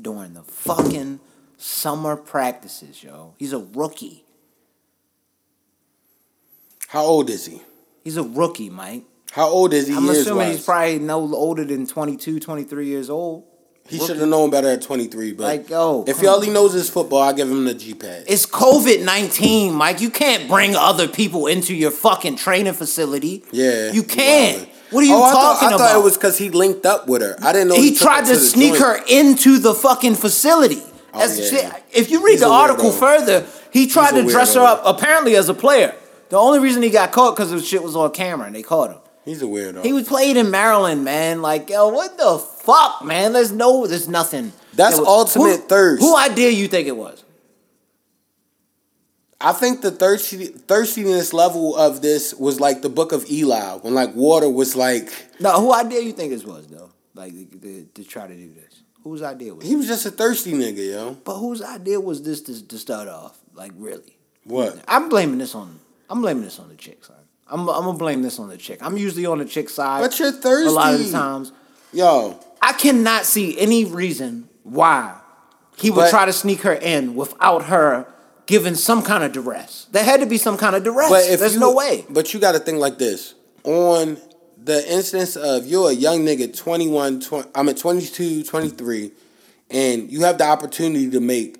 During the fucking summer practices, yo. He's a rookie. How old is he? He's a rookie, Mike. How old is he? I'm assuming wise? he's probably no older than 22, 23 years old. He should have known better at 23. But Like, yo, if come all he knows is football, I give him the G pad. It's COVID 19, Mike. You can't bring other people into your fucking training facility. Yeah, You can't. wildin'. What are you oh, I talking thought, I about? thought it was because he linked up with her. I didn't know he took tried to the sneak joint. her into the fucking facility. Oh, That's yeah. If you read He's the article further, he tried to dress her up apparently as a player. The only reason he got caught because the shit was on camera and they caught him. He's a weirdo. He was played in Maryland, man. Like, yo, what the fuck, man? There's no, there's nothing. That's That ultimate who, thirst. Who idea you think it was? I think the thirsty, thirstiness level of this was like the book of Eli, when like water was like No, who idea you think this was though? Like to, to, try to do this. Whose idea was? he it? was just a thirsty nigga, yo. But whose idea was this to, to start off? Like really? What? I'm blaming this on. I'm blaming this on the chicks. side. I'm, I'm gonna blame this on the chick. I'm usually on the chick side. But you're thirsty. A lot of the times, Yo, I cannot see any reason why he would But- try to sneak her in without her giving some kind of duress. There had to be some kind of duress. but if There's you, no way. But you got to think like this: on the instance of you're a young nigga, 21, 20, I'm at 22, 23, and you have the opportunity to make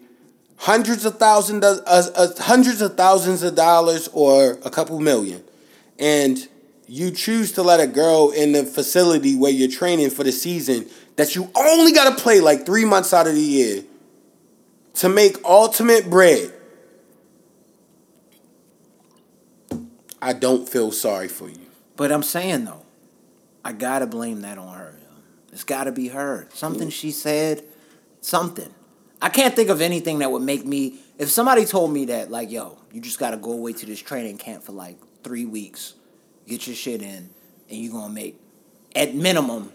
hundreds of thousands, of, uh, uh, hundreds of thousands of dollars or a couple million, and you choose to let a girl in the facility where you're training for the season that you only got to play like three months out of the year to make ultimate bread. I don't feel sorry for you. But I'm saying though, I gotta blame that on her. It's gotta be her. Something mm. she said, something. I can't think of anything that would make me. If somebody told me that, like, yo, you just gotta go away to this training camp for like three weeks, get your shit in, and you're gonna make, at minimum,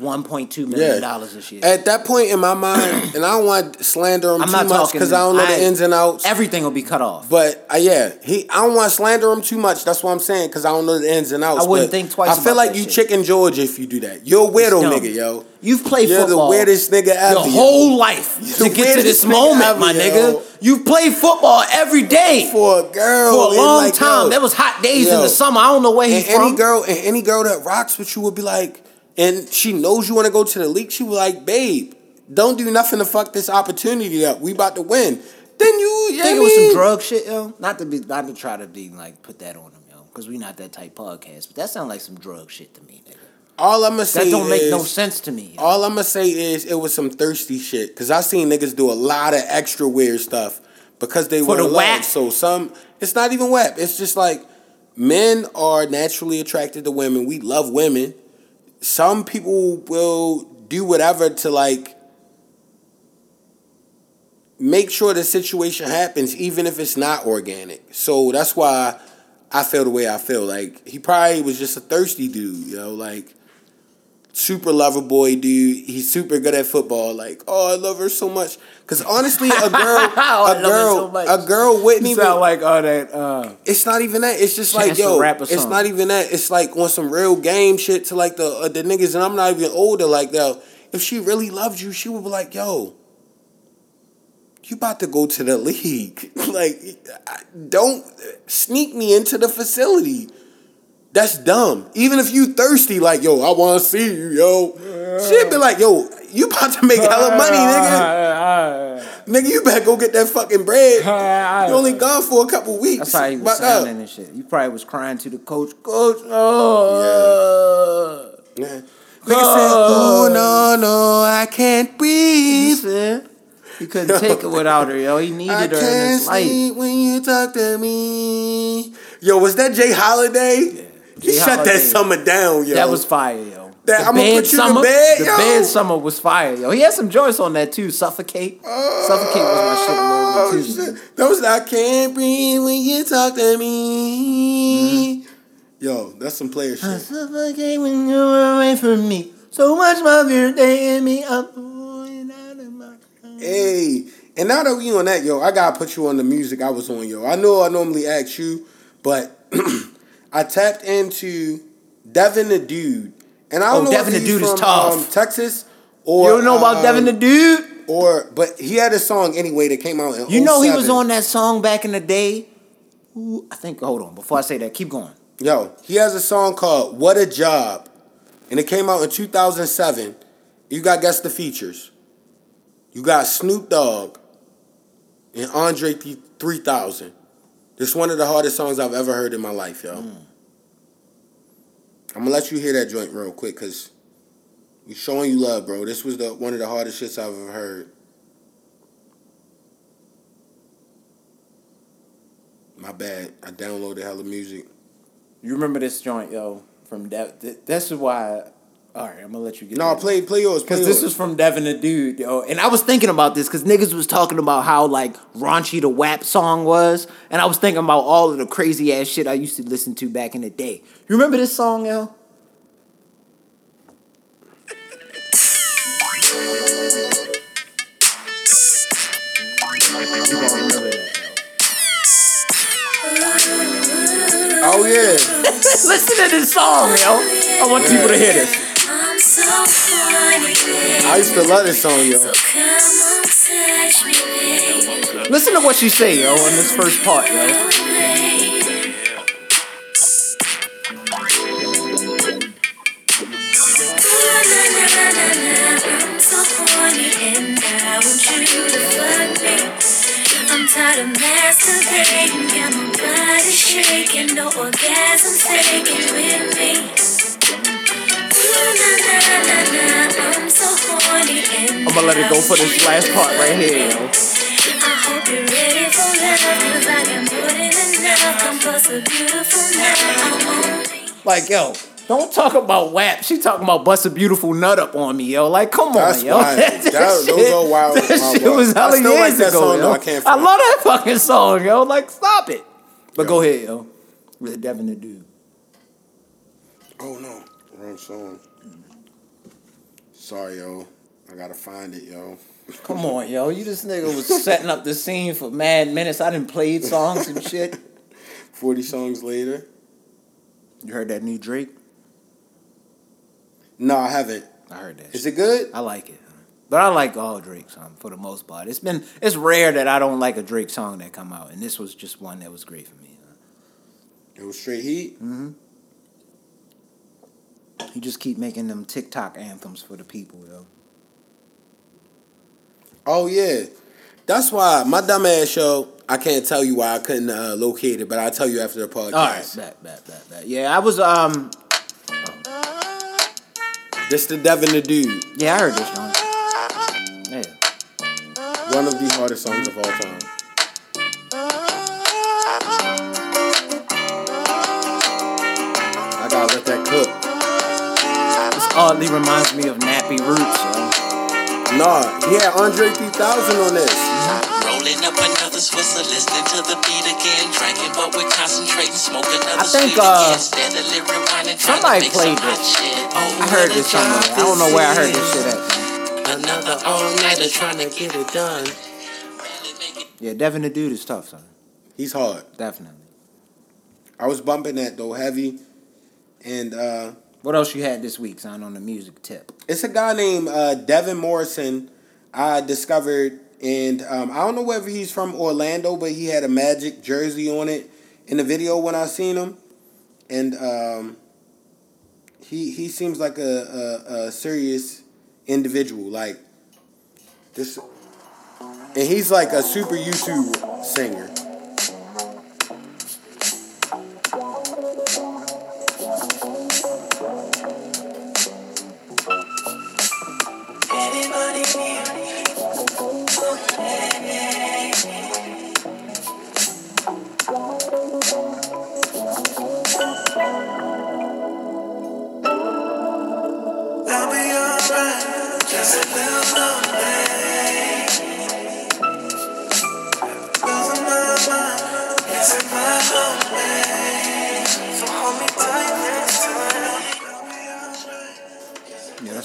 one point two million Yeah. dollars this year. At that point in my mind, and I don't want to slander him I'm too much because I don't know the ins and outs. Everything will be cut off. But uh, yeah, he. I don't want to slander him too much. That's what I'm saying because I don't know the ins and outs. I wouldn't think twice I feel like you shit. chicken George if you do that. You're a weirdo nigga, yo. You've played You're the weirdest nigga ever, Your yo. whole life You're to get to this moment, ever, my yo. nigga. You've played football every day For a girl, for a long like, time. yo, there was hot days in the summer. I don't know where And he's any from. girl, and any girl that rocks with you would be like, and she knows you want to go to the league. She was like, babe, don't do nothing to fuck this opportunity up. We about to win. Then you, you think it was some drug shit, yo. Not to be, not to try to be like put that on him, yo, because we not that type podcast. But that sounds like some drug shit to me, nigga. All I'm gonna say That don't make is, no sense to me. yo. All I'm gonna say is it was some thirsty shit. Cause I seen niggas do a lot of extra weird stuff because they For were the love. So some, it's not even whack. It's just like men are naturally attracted to women. We love women. Some people will do whatever to like make sure the situation happens, even if it's not organic. So that's why I feel the way I feel. Like he probably was just a thirsty dude, you know, like super lover boy dude. He's super good at football. Like, oh, I love her so much. Because honestly, a girl, Oh, I a love her so girl, a girl wouldn't You even. sound like all that. Uh, it's not even that. It's just like yo. Rapper It's not even that. It's like on some real game shit to like the uh, the niggas, and I'm not even older like that. If she really loved you, she would be like, yo. You about to go to the league? like, don't sneak me into the facility. That's dumb. Even if you thirsty, like, yo, I want to see you, yo. She'd be like, yo, you about to make hella money, nigga. Nigga, you better go get that fucking bread. You only gone for a couple weeks. That's how he was uh, sounding and shit. You probably was crying to the coach. Coach, oh. Yeah. Nigga said, oh, no, no, I can't He breathe. said he couldn't take it without her, yo. He needed I her in his life. sleep when you talk to me. Yo, was that J. Holiday? He Jay shut Holiday. that summer down, yo. That was fire, yo. That- the I'ma put you summer, bed, the yo. bed summer was fire, yo. He had some joints on that too. Suffocate, oh, suffocate was my shit Oh, shit. That was I can't breathe when you talk to me. Mm-hmm. Yo, that's some player shit. Suffocate when you're away from me. So much love your day in me. I'm going out of my Hey, and now that we on that, yo, I gotta put you on the music I was on, yo. I know I normally ask you, but I tapped into Devin the Dude, and I don't Oh, know Devin if the he's Dude is from tough. um, Texas or You don't know about um, Devin the Dude? or but he had a song anyway that came out in You know he was on that song back in the day. Ooh, I think. Hold on. Before I say that, keep going. Yo, he has a song called "What a Job," and it came out in 2007. You got guess the features. You got Snoop Dogg and Andre 3000. This is one of the hardest songs I've ever heard in my life, yo. Hmm. I'm gonna let you hear that joint real quick, cause we showing you love, bro. This was the one of the hardest shits I've ever heard. My bad. I downloaded hella music. You remember this joint, yo? From that. th- This is why. All right, I'm gonna let you get. No, there. play play yours. Because this was from Devin the Dude, yo. And I was thinking about this because niggas was talking about how like raunchy the WAP song was. And I was thinking about all of the crazy ass shit I used to listen to back in the day. You remember this song, yo? You gonna remember that, yo. Oh yeah. Listen to this song, yo. I want people to hear this. I used to love this song, yo. Listen to what she say, yo, in this first part, yo. For this last part right here. I hope you're ready for love, cause I can put in enough. Come bust a beautiful night. I'm on me. Like, yo, don't talk about WAP. She talking about bust a beautiful nut up on me, yo. Like, come That's on, yo. fine. That- those are wild- That shit wild. was I hella still like years that ago, song, yo. though. I can't I love that fucking song, yo. Like, stop it. But Yo. go ahead, yo. With Devin the Dude. Oh no, wrong song. Sorry, yo. I gotta find it, yo. Come on, yo. You this nigga was setting up the scene for mad minutes. I didn't play songs and shit. 40 songs later. You heard that new Drake? No, I haven't. I heard that. Is shit. it good? I like it. But I like all Drake songs for the most part. It's been it's rare that I don't like a Drake song that come out, and this was just one that was great for me. It was straight heat. Mm-hmm. You just keep making them TikTok anthems for the people, yo. Oh yeah, that's why my dumb ass show. I can't tell you why I couldn't uh, locate it, but I'll tell you after the podcast. All right, bet, bet, bet, bet. Yeah, I was um, This the Devin the Dude, yeah, I heard this song. Yeah, one of the hardest songs of all time. I gotta let that cook. this oddly reminds me of Nappy Roots, yo. Nah, he had Andre 3000 on this. Rolling up another Swisher, listening to the beat again. Drinking, but we're concentrating, smoke another I think, sweet uh, again. Steadily rewinding, trying somebody played some this. shit. Oh, I heard this somewhere. I don't know where I heard this shit at. Another all-nighter trying to get it done. Yeah, Devin the Dude is tough, son. He's hard. Definitely. I was bumping that though heavy, and uh, What else you had this week, son, on the music tip? it's a guy named uh, Devin Morrison. I discovered, and um, I don't know whether he's from Orlando, but he had a Magic jersey on it in the video when I seen him, and um, he he seems like a, a, a serious individual. Like this, and he's like a super YouTube singer.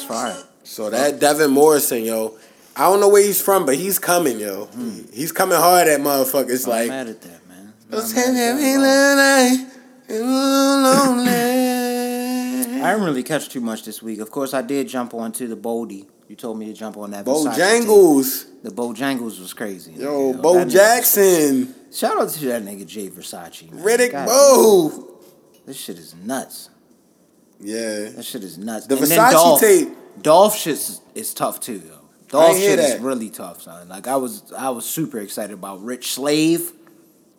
Fire. So that Devin Morrison, yo, I don't know where he's from, but he's coming, yo. He's coming hard at motherfuckers. I'm Like, mad at that, man. I'm have mad at every that. night, and we're lonely. I didn't really catch too much this week. Of course, I did jump onto the Bodie. You told me to jump on that. Versace tape. Bojangles, The Bojangles was crazy. yo, That Bo nigga- Jackson, Shout out to that nigga Jay Versace. Man. Riddick God Bo. This shit is nuts. Yeah, That shit is nuts. The And Versace tape. Dolph shit is, tough too, though. Dolph shit is really tough, son. Like I was, I was super excited about Rich Slave.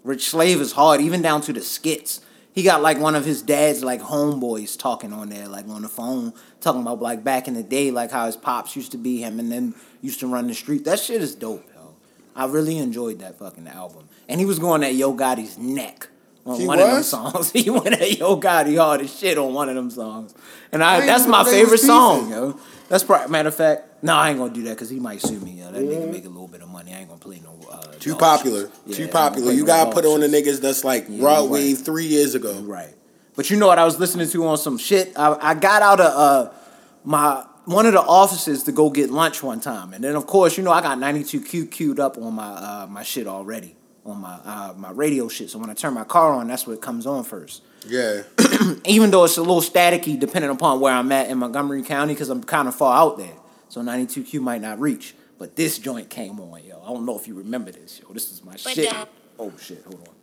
Rich Slave is hard, even down to the skits. He got like one of his dad's like homeboys talking on there, like on the phone, talking about like back in the day, like how his pops used to be, him and them used to run the street. That shit is dope, yo. I really enjoyed that fucking album. And he was going at Yo Gotti's neck on He one of them songs. he went at Yo Gotti hard as shit on one of them songs. And I, I that's my favorite song, yo. That's probably, matter of fact, no, I ain't gonna do that because he might sue me. Yo. That Mm-hmm. nigga make a little bit of money. I ain't gonna play no. Uh, too popular. Yeah, too popular. You no gotta put on the niggas that's like Yeah, Wave right. three years ago. Right. But you know what I was listening to on some shit? I, I got out of uh, my one of the offices to go get lunch one time. And then of course, you know, I got 92Q queued up on my uh, my shit already. On my uh, my radio shit. So when I turn my car on, that's what comes on first. Yeah, Even though it's a little staticky depending upon where I'm at in Montgomery County, because I'm kind of far out there. So 92Q might not reach. But this joint came on, yo. I don't know if you remember this, yo. This is my shit. down. Oh shit, hold on.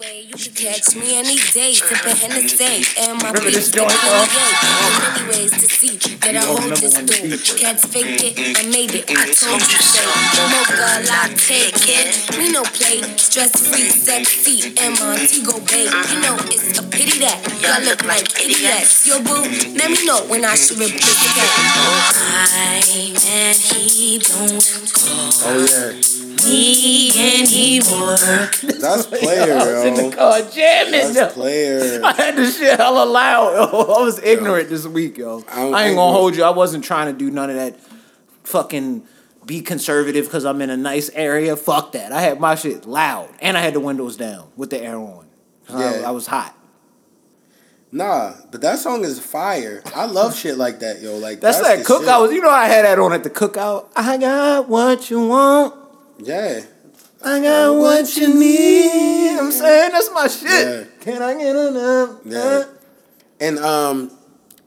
Way. You can catch me any day, sipping Hennessy. And my Remember this bitch joint, taking though? me. Many ways to see that I don't hold this when the through. beat was. Cats fake it, I made it. I told you so. Mocha latte kid, me no play. Stress free, sexy, and Montego Bay. You know it's a pity that y'all look like idiots. Yo boo, let me know when I should rip this again. I and he don't call oh yeah, me anymore. that's player, I was in the yo. car jamming, That's player. I had this shit hella loud. Yo. I was ignorant this week, yo. I I, ain't think gonna hold you. I wasn't trying to do none of that fucking be conservative because I'm in a nice area. Fuck that. I had my shit loud and I had the windows down with the air on. I- Yeah. I, was hot. Nah, but that song is fire. I love shit like that, yo. Like That's, that the cookout. shit. You know I had that on at the cookout. I got what you want. Yeah. I got what you need. I'm saying that's my shit. Yeah. Can I get enough? Yeah. And um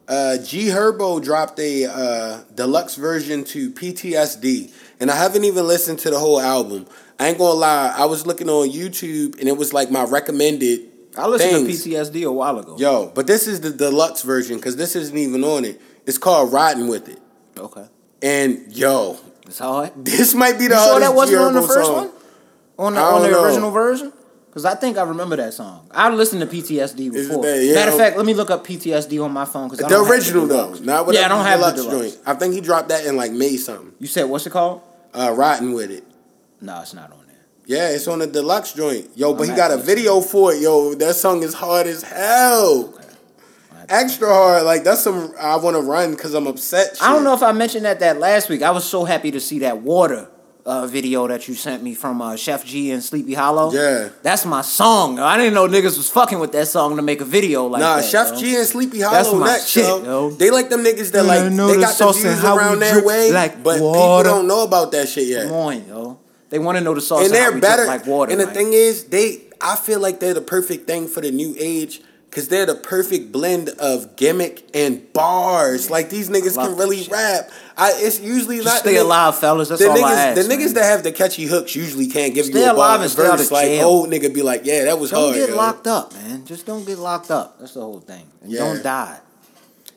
uh G Herbo dropped a uh deluxe version to PTSD. And I haven't even listened to the whole album. I ain't gonna lie, I was looking on YouTube and it was like my recommended I listened things. to PTSD a while ago. Yo, but this is the deluxe version because this isn't even on it. It's called Riding With It. Okay. And yo, It's hard. this might be the You sure that wasn't G on the first song. one? On the on the know. original version? Because I think I remember that song. I listened to PTSD before. that? Yeah, Matter of fact, let me look up PTSD on my phone. Cause I The original though, not Yeah, I don't have the deluxe. joint. I think he dropped that in like May something. You said what's it called? Uh, Riding With It. No, it's not on there. Yeah, it's on the deluxe joint. Yo, but I'm he got a video for it. Yo, that song is hard as hell. Extra hard. Like that's some I want to run because I'm upset. I don't know if I mentioned that that last week. I was so happy to see that water uh, video that you sent me from uh, Sheff G and Sleepy Hallow. Yeah. that's my song. I didn't know niggas was fucking with that song to make a video like Nah, that. Chef yo. G and Sleepy That's Hollow my next, shit, yo. yo. They like them niggas that like know they got the sauce views around their drip way, like but people don't know about that shit yet. Come on, yo. They want to know the sauce and and they're we better. like water. and the right? thing is, they I feel like they're the perfect thing for the new age because they're the perfect blend of gimmick and bars. Like these niggas can really shit. rap. I it's usually Just not stay the nigg- alive, fellas. That's the all niggas, I ask. the niggas man. that have the catchy hooks usually can't give Stay you a alive bar and stay out of verse like jail. old nigga be like, yeah, that was don't hard. get yo. locked up, man. Just don't get locked up. That's the whole thing. And Yeah. don't die.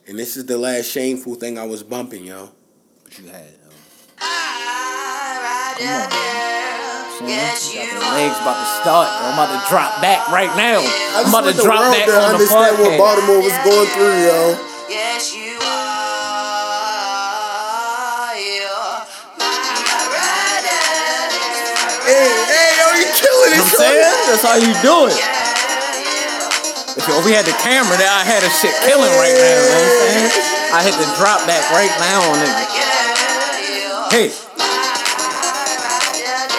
And this is the last shameful thing I was bumping, yo. But you had. Yo. Come on, man. Yes, you got legs about to start. I'm about to drop back right now. I I'm about to drop back to on the understand what. Baltimore was going through, yo. Yes, you are. Rider. Hey, hey, yo, you killing it, saying? son. That's how you do it. If yo, we had the camera there, I had a shit killing right now. You know what I'm saying? I hit the drop back right now on it. Hey.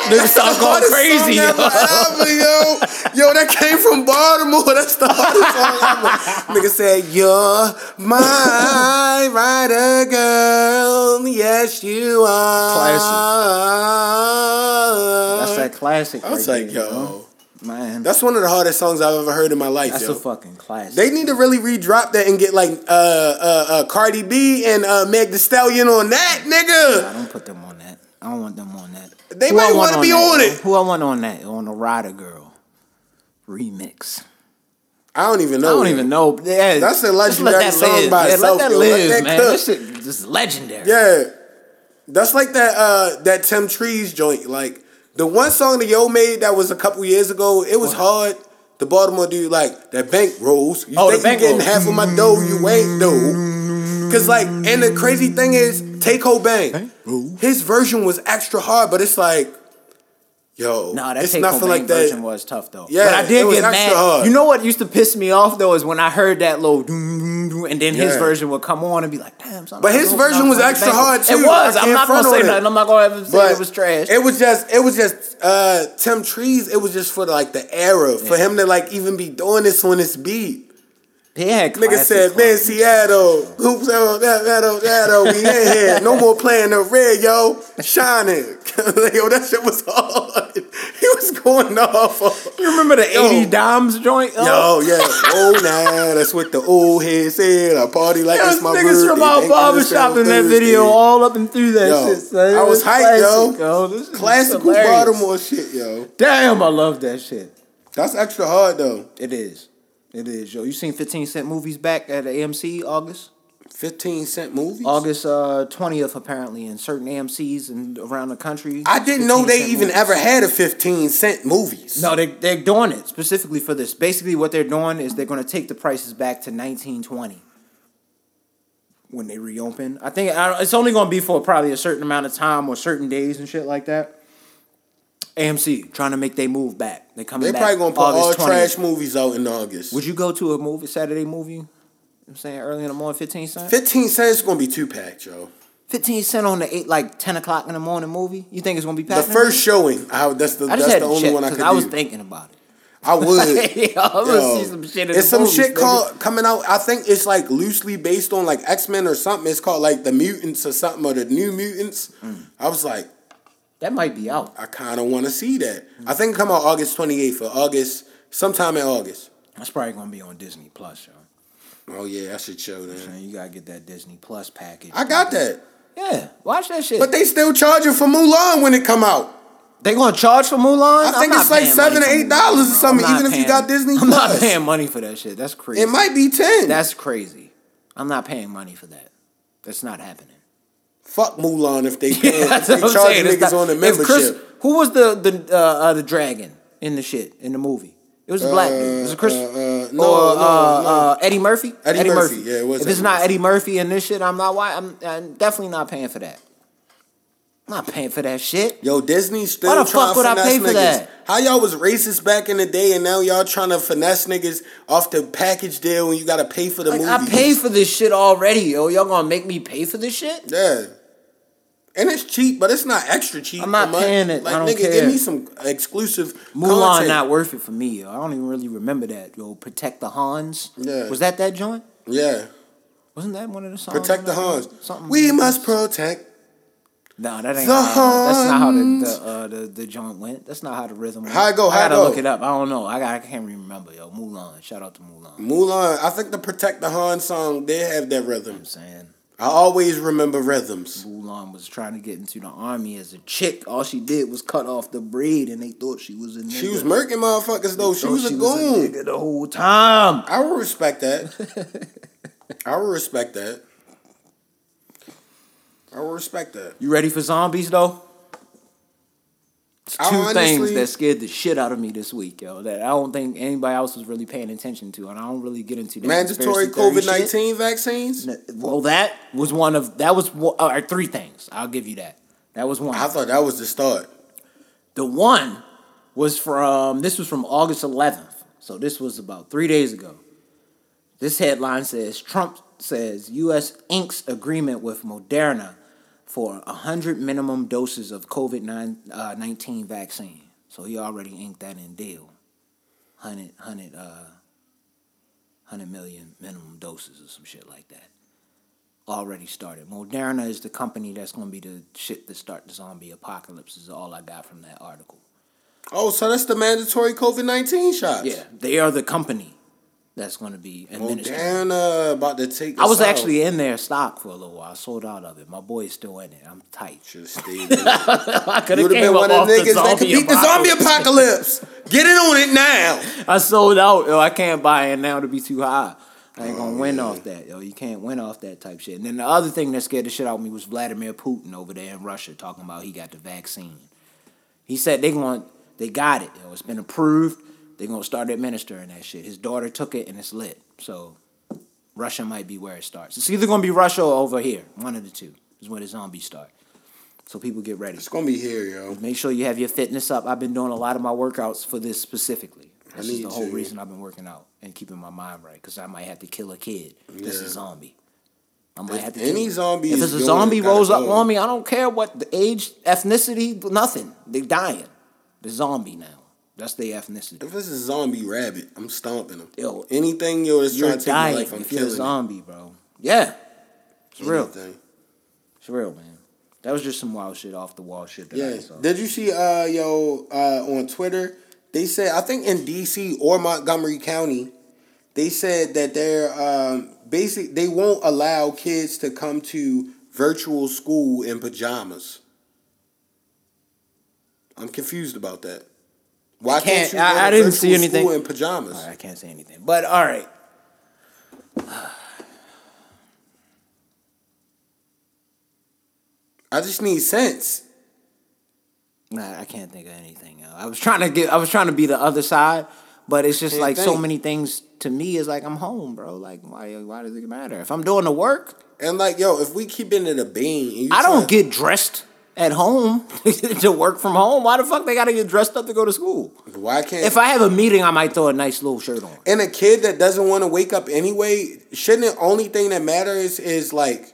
Niggas start going crazy. yo. yo. Yo, that came from Baltimore. That's the hardest song ever. Nigga said, You're my rider girl. Yes, you are. Classic. That's that classic. I was right like, there, yo. Man. That's one of the hardest songs I've ever heard in my life, That's yo. a fucking classic. They need to really re-drop that and get like uh uh, uh Cardi B and uh Meg Thee Stallion on that, nigga. I don't put them on that. I don't want them on that. They Who might want wanna be that, on it. Who I want on that? On the Rider Girl remix. I don't even know. I don't even know. Yeah, That's a just let legendary that song live. by yeah, itself, Let that yo. Let live, that man. cook. That shit just legendary. Yeah. That's like that uh that Tim Trees joint. Like the one song that Yo made that was a couple years ago, it was hard. The Baltimore dude, like that bank rolls. You Oh, the think you bank getting rolls. half of my dough, you ain't though. Cause like, and the crazy thing is, Take Bang, his version was extra hard, but it's like, yo, Nah, that it's Take nothing Cobain like that. version was tough though. Yeah, but I it did was get extra mad. hard. You know what used to piss me off though is when I heard that little doom doom doom, and then his Yeah. version would come on and be like, damn. Son, But his don't version was extra bank hard, too. It was. I I'm can't gonna say on nothing. I'm not gonna ever say But it was trash. It was just, it was just uh Tim Trees. It was just for like the era for him to like even be doing this on this beat. He had Nigga said, man. Seattle, hoops, oh, that, that, oh, that, oh, we in here. No more playing the red, yo. Shining. yo, that shit was hard. He was going off. You remember the Yo. 80 Dimes joint? Yo, yeah. Oh, nah, that's what the old head said. I party like There's it's my niggas birthday. from our barbershop in that video all up and through that Yo, shit. Son. I It was hyped, classic, yo. This Classical. Baltimore shit, yo. Damn, I love that shit. That's extra hard, though. It is. It is, yo. You seen 15 Cent movies back at AMC August? 15 cent movies? August uh, 20th, apparently, in certain AMCs and around the country. I didn't know they even movies. ever had a 15 cent movies. No, they, they're doing it specifically for this. Basically, what they're doing is they're going to take the prices back to 1920 when they reopen. I think I, it's only going to be for probably a certain amount of time or certain days and shit like that. AMC trying to make they move back. They coming They back. probably gonna put all 20th. trash movies out in August. Would you go to a movie Saturday movie? You know what I'm saying early in the morning, 15 cent. 15 cents is gonna be two packed, yo. 15 cent on the eight like 10 o'clock in the morning movie. You think it's gonna be packed? The first showing, I, that's the I that's the only check one I could I was do. thinking about it. I would. Yo, I'm gonna see some shit in It's some movies, shit nigga. called coming out. I think it's like loosely based on like X Men or something. It's called like the Mutants or something or the New Mutants. Mm. I was like, That might be out. I kind of want to see that. I think it come out August twenty eighth or August sometime in August. That's probably gonna be on Disney Plus, yo. Oh yeah, I should show that. You gotta get that Disney Plus package. I got that, Yeah, watch that shit. but they still charging for Mulan when it come out. They gonna charge for Mulan? I think it's like seven or eight dollars or something, even if you got Disney I'm not paying money for that shit. That's crazy. It might be ten. That's crazy. I'm not paying money for that. That's not happening. Fuck Mulan if they pay, if they charging saying. Niggas not- on the membership. Chris- who was the the uh, uh, the dragon in the shit in the movie? It was a black dude. Was it Chris? uh, uh, or, no, uh, no, no. Uh, Eddie Murphy. Eddie Murphy, yeah, it was If it's Eddie not Murphy. Eddie Murphy in this shit, I'm not. Why? I'm, I'm definitely not paying for that. I'm not paying for that shit. Yo, Disney still Why the trying fuck would I pay for that? How y'all was racist back in the day, and now y'all trying to finesse niggas off the package deal when you gotta pay for the Like movie? I pay for this shit already, yo. Y'all gonna make me pay for this shit? Yeah. And it's cheap, but it's not extra cheap. I'm not paying it. Like, I don't nigga, care. give me some exclusive Mulan content. not worth it for me, yo. I don't even really remember that, yo. Protect the Hans. Yeah. Was that that joint? Yeah. Wasn't that one of the songs? Protect the Hans. Something. We must protect. No, that ain't. the how, that's not how the the, uh, the the joint went. That's not how the rhythm. Went. How it go? I How it gotta go? look it up. I don't know. I got. I can't even remember, yo. Mulan. Shout out to Mulan. Mulan, I think the Protect the Han song, they have that rhythm. I'm saying I always remember rhythms. Mulan was trying to get into the army as a chick. All she did was cut off the braid, and they thought she was a nigga. She was murking motherfuckers though. She was a she goon. nigga the whole time. I will respect that. I will respect that. I will respect that. You ready for zombies though? Two honestly- things that scared the shit out of me this week, yo. That I don't think anybody else was really paying attention to, and I don't really get into that Mandatory COVID nineteen vaccines. Well, that was one of that was one, right, three things. I'll give you that. That was one. I thought that was the start. The one was from this was from August 11th. So this was about 3 days ago. This headline says Trump says US inks agreement with Moderna for 100 minimum doses of COVID-19 vaccine. So he already inked that in deal. 100 100 uh 100 million minimum doses or some shit like that. Already started. Moderna is the company that's going to be the shit that start the zombie apocalypse. Is all I got from that article. Oh, so that's the mandatory COVID nineteen shots. Yeah, they are the company that's going to be administered. Moderna about to take. I was out. actually in their stock for a little while. I sold out of it. My boy's still in it. I'm tight. Should stayed. I could You have would have been one of the niggas that could beat the zombie apocalypse. Get in on it now. I sold out. Yo, I can't buy it now to be too high. I ain't gonna oh, win off that, yo. You can't win off that type shit. And then the other thing that scared the shit out of me was Vladimir Putin over there in Russia talking about he got the vaccine. He said they going they got it. Yo. It's been approved. They're gonna start administering that shit. His daughter took it and it's lit. So Russia might be where it starts. It's either gonna be Russia or over here. One of the two is where the zombies start. So people get ready. It's gonna be here, yo. Make sure you have your fitness up. I've been doing a lot of my workouts for this specifically. I This is the whole to. reason I've been working out and keeping my mind right because I might have to kill a kid. This is a zombie. I might If have to any kill zombie If it's a zombie rolls up go. on me, I don't care what the age, ethnicity, nothing. They're dying. The zombie now. That's their ethnicity. If it's a zombie rabbit, I'm stomping him. Yo, Anything yo that's You're trying to take my life, I'm if you're a killing zombie, bro. Yeah, it's real. Anything. It's real, man. That was just some wild shit, off the wall shit. That I Yeah. saw. Did you see uh yo uh on Twitter? They said I think in DC or Montgomery County, they said that they're um basic they won't allow kids to come to virtual school in pajamas. I'm confused about that. Why can't, can't- you I- I didn't see anything. in pajamas? Right, I can't say anything. But all right. I just need sense. Nah, I can't think of anything. yo. I was trying to get. I was trying to be the other side, but it's just like so many things to me is like I'm home, bro. Like why? Why does it matter if I'm doing the work? And like, yo, if we keep it in a bean, I don't get dressed at home to work from home. Why the fuck they gotta get dressed up to go to school? Why can't If I have a meeting, I might throw a nice little shirt on. And a kid that doesn't want to wake up anyway, shouldn't the only thing that matters is like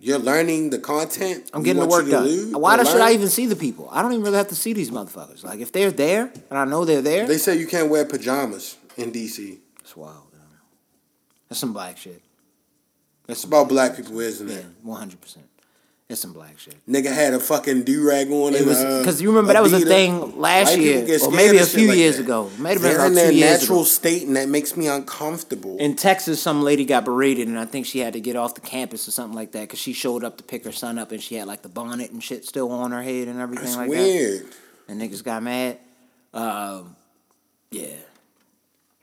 You're learning the content. I'm getting the work done. lose- Why should I even see the people? I don't even really have to see these motherfuckers. Like if they're there and I know they're there, They say you can't wear pajamas in DC. it's wild. man. That's some black shit. That's It's about black people, isn't Yeah, it? one hundred percent. It's some black shit. Nigga had a fucking do rag on. It and, was because you remember that was a thing last White year, or maybe a few like years that. ago. Been They're about in their years natural ago. state, and that makes me uncomfortable. In Texas, some lady got berated, and I think she had to get off the campus or something like that because she showed up to pick her son up, and she had like the bonnet and shit still on her head and everything That's like that. weird. And niggas got mad. Um, yeah,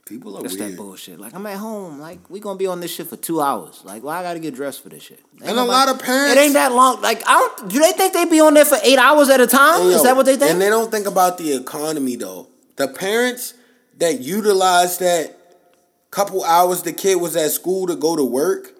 People are that's weird. that bullshit. Like I'm at home, like we gonna be on this shit for two hours. Like, why I gotta get dressed for this shit? Ain't And a lot of parents- It ain't that long. Like, I don't. Do they think they be on there for eight hours at a time? Hey, Is that what they think? And they don't think about the economy though. The parents that utilize that couple hours the kid was at school to go to work.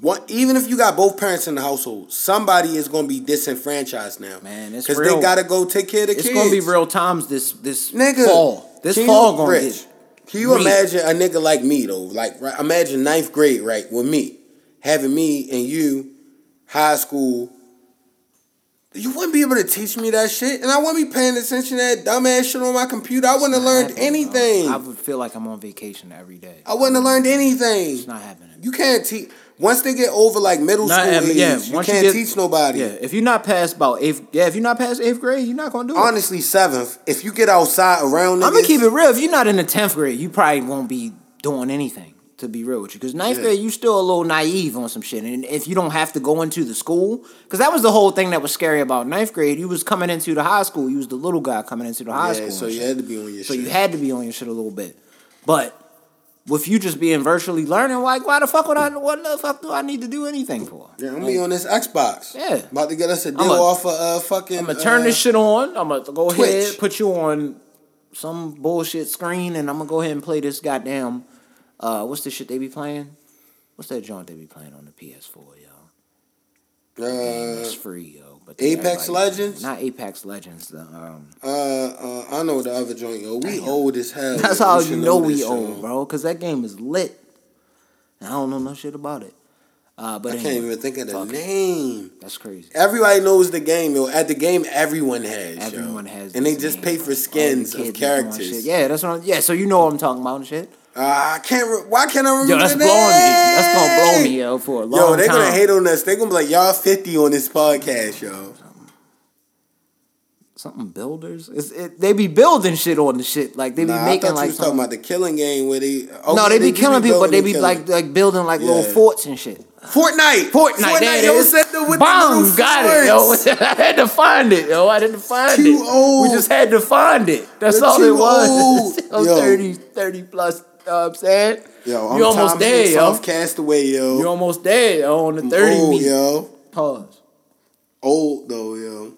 What, even if you got both parents in the household, somebody is going to be disenfranchised now. Man, it's because they got to go take care of the it's kids. gonna be real times this this nigga. fall. This can fall you, gonna Rich, get. Can you real. imagine a nigga like me though? Like, right, imagine ninth grade, right, with me having me and you, high school. You wouldn't be able to teach me that shit, and I wouldn't be paying attention to that dumbass shit on my computer. I wouldn't have learned happening, anything. bro. I would feel like I'm on vacation every day. I wouldn't have learned anything. It's not happening. You can't teach once they get over like middle Not school age. Yeah, you can't get- teach nobody. Yeah, if you're not past about eighth, yeah, if you're not past eighth grade, you're not gonna do it. Honestly, seventh. If you get outside around, I'm gonna keep it real. If you're not in the tenth grade, you probably won't be doing anything. To be real with you, because ninth Yeah. grade, you're still a little naive on some shit, and if you don't have to go into the school, because that was the whole thing that was scary about ninth grade. You was coming into the high school, you was the little guy coming into the high Yeah, school. so you shit. had to be on your So shit. you had to be on your shit a little bit. But with you just being virtually learning, like why the fuck would I what the fuck do I need to do anything for? Yeah, I'm gonna be on this Xbox. Yeah. About to get us a deal I'ma- off of uh, fucking. I'm gonna turn uh, this shit on. I'm gonna go Twitch. ahead, put you on some bullshit screen, and I'm gonna go ahead and play this goddamn uh what's the shit they be playing? What's that joint they be playing on the PS4, yo? Uh, It's free, yo. But Apex Legends? Not Apex Legends. The, um, uh, uh, I know the other joint, yo. We old as hell. that's how you know this we shit, old, bro. Cause that game is lit. And I don't know no shit about it. Uh, but I can't even think of the fuck it. name. That's crazy. Everybody knows the game, yo. At the game, everyone has. yo. Everyone has, and they just game, pay for skins the of characters. Yeah, that's what. I'm, yeah, so you know what I'm talking about and shit. Uh, I can't. Re- why can't I remember? Yo, that's blowing me. That's gonna blow me, yo, for a long time. Yo, they time. gonna hate on us. They're gonna be like, y'all fifty on this podcast, yo. Something builders. It's, it, they be building shit on the shit. Like they be Nah, I making you like was talking about the killing game where they. no, okay, they be killing people, but they be and like like building like little forts and shit. Fortnite. Fortnite, there it yo, said the with the got it, yo. I had to find it, yo. I didn't find Too it. old. We just had to find it. That's You're all it was. I was Yo. 30, 30 plus. You know what I'm saying? Yo, I'm you almost there, yo. Soft Castaway, yo. You almost there, yo. On the I'm thirty old, meet. yo. Pause. Old though, yo.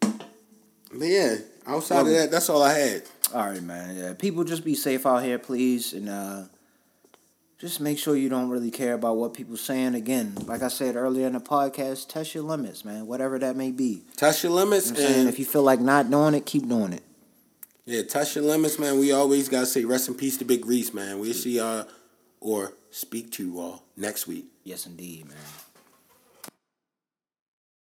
But yeah, outside of that, that's all I had. All right, man. Yeah, people just be safe out here, please, and uh, just make sure you don't really care about what people saying. Again, like I said earlier in the podcast, test your limits, man. Whatever that may be. Test your limits, You know and if you feel like not doing it, keep doing it. Yeah, touch your limits, man. We always gotta say rest in peace to Big Reese, man. We'll see y'all or speak to you all next week. Yes, indeed, man.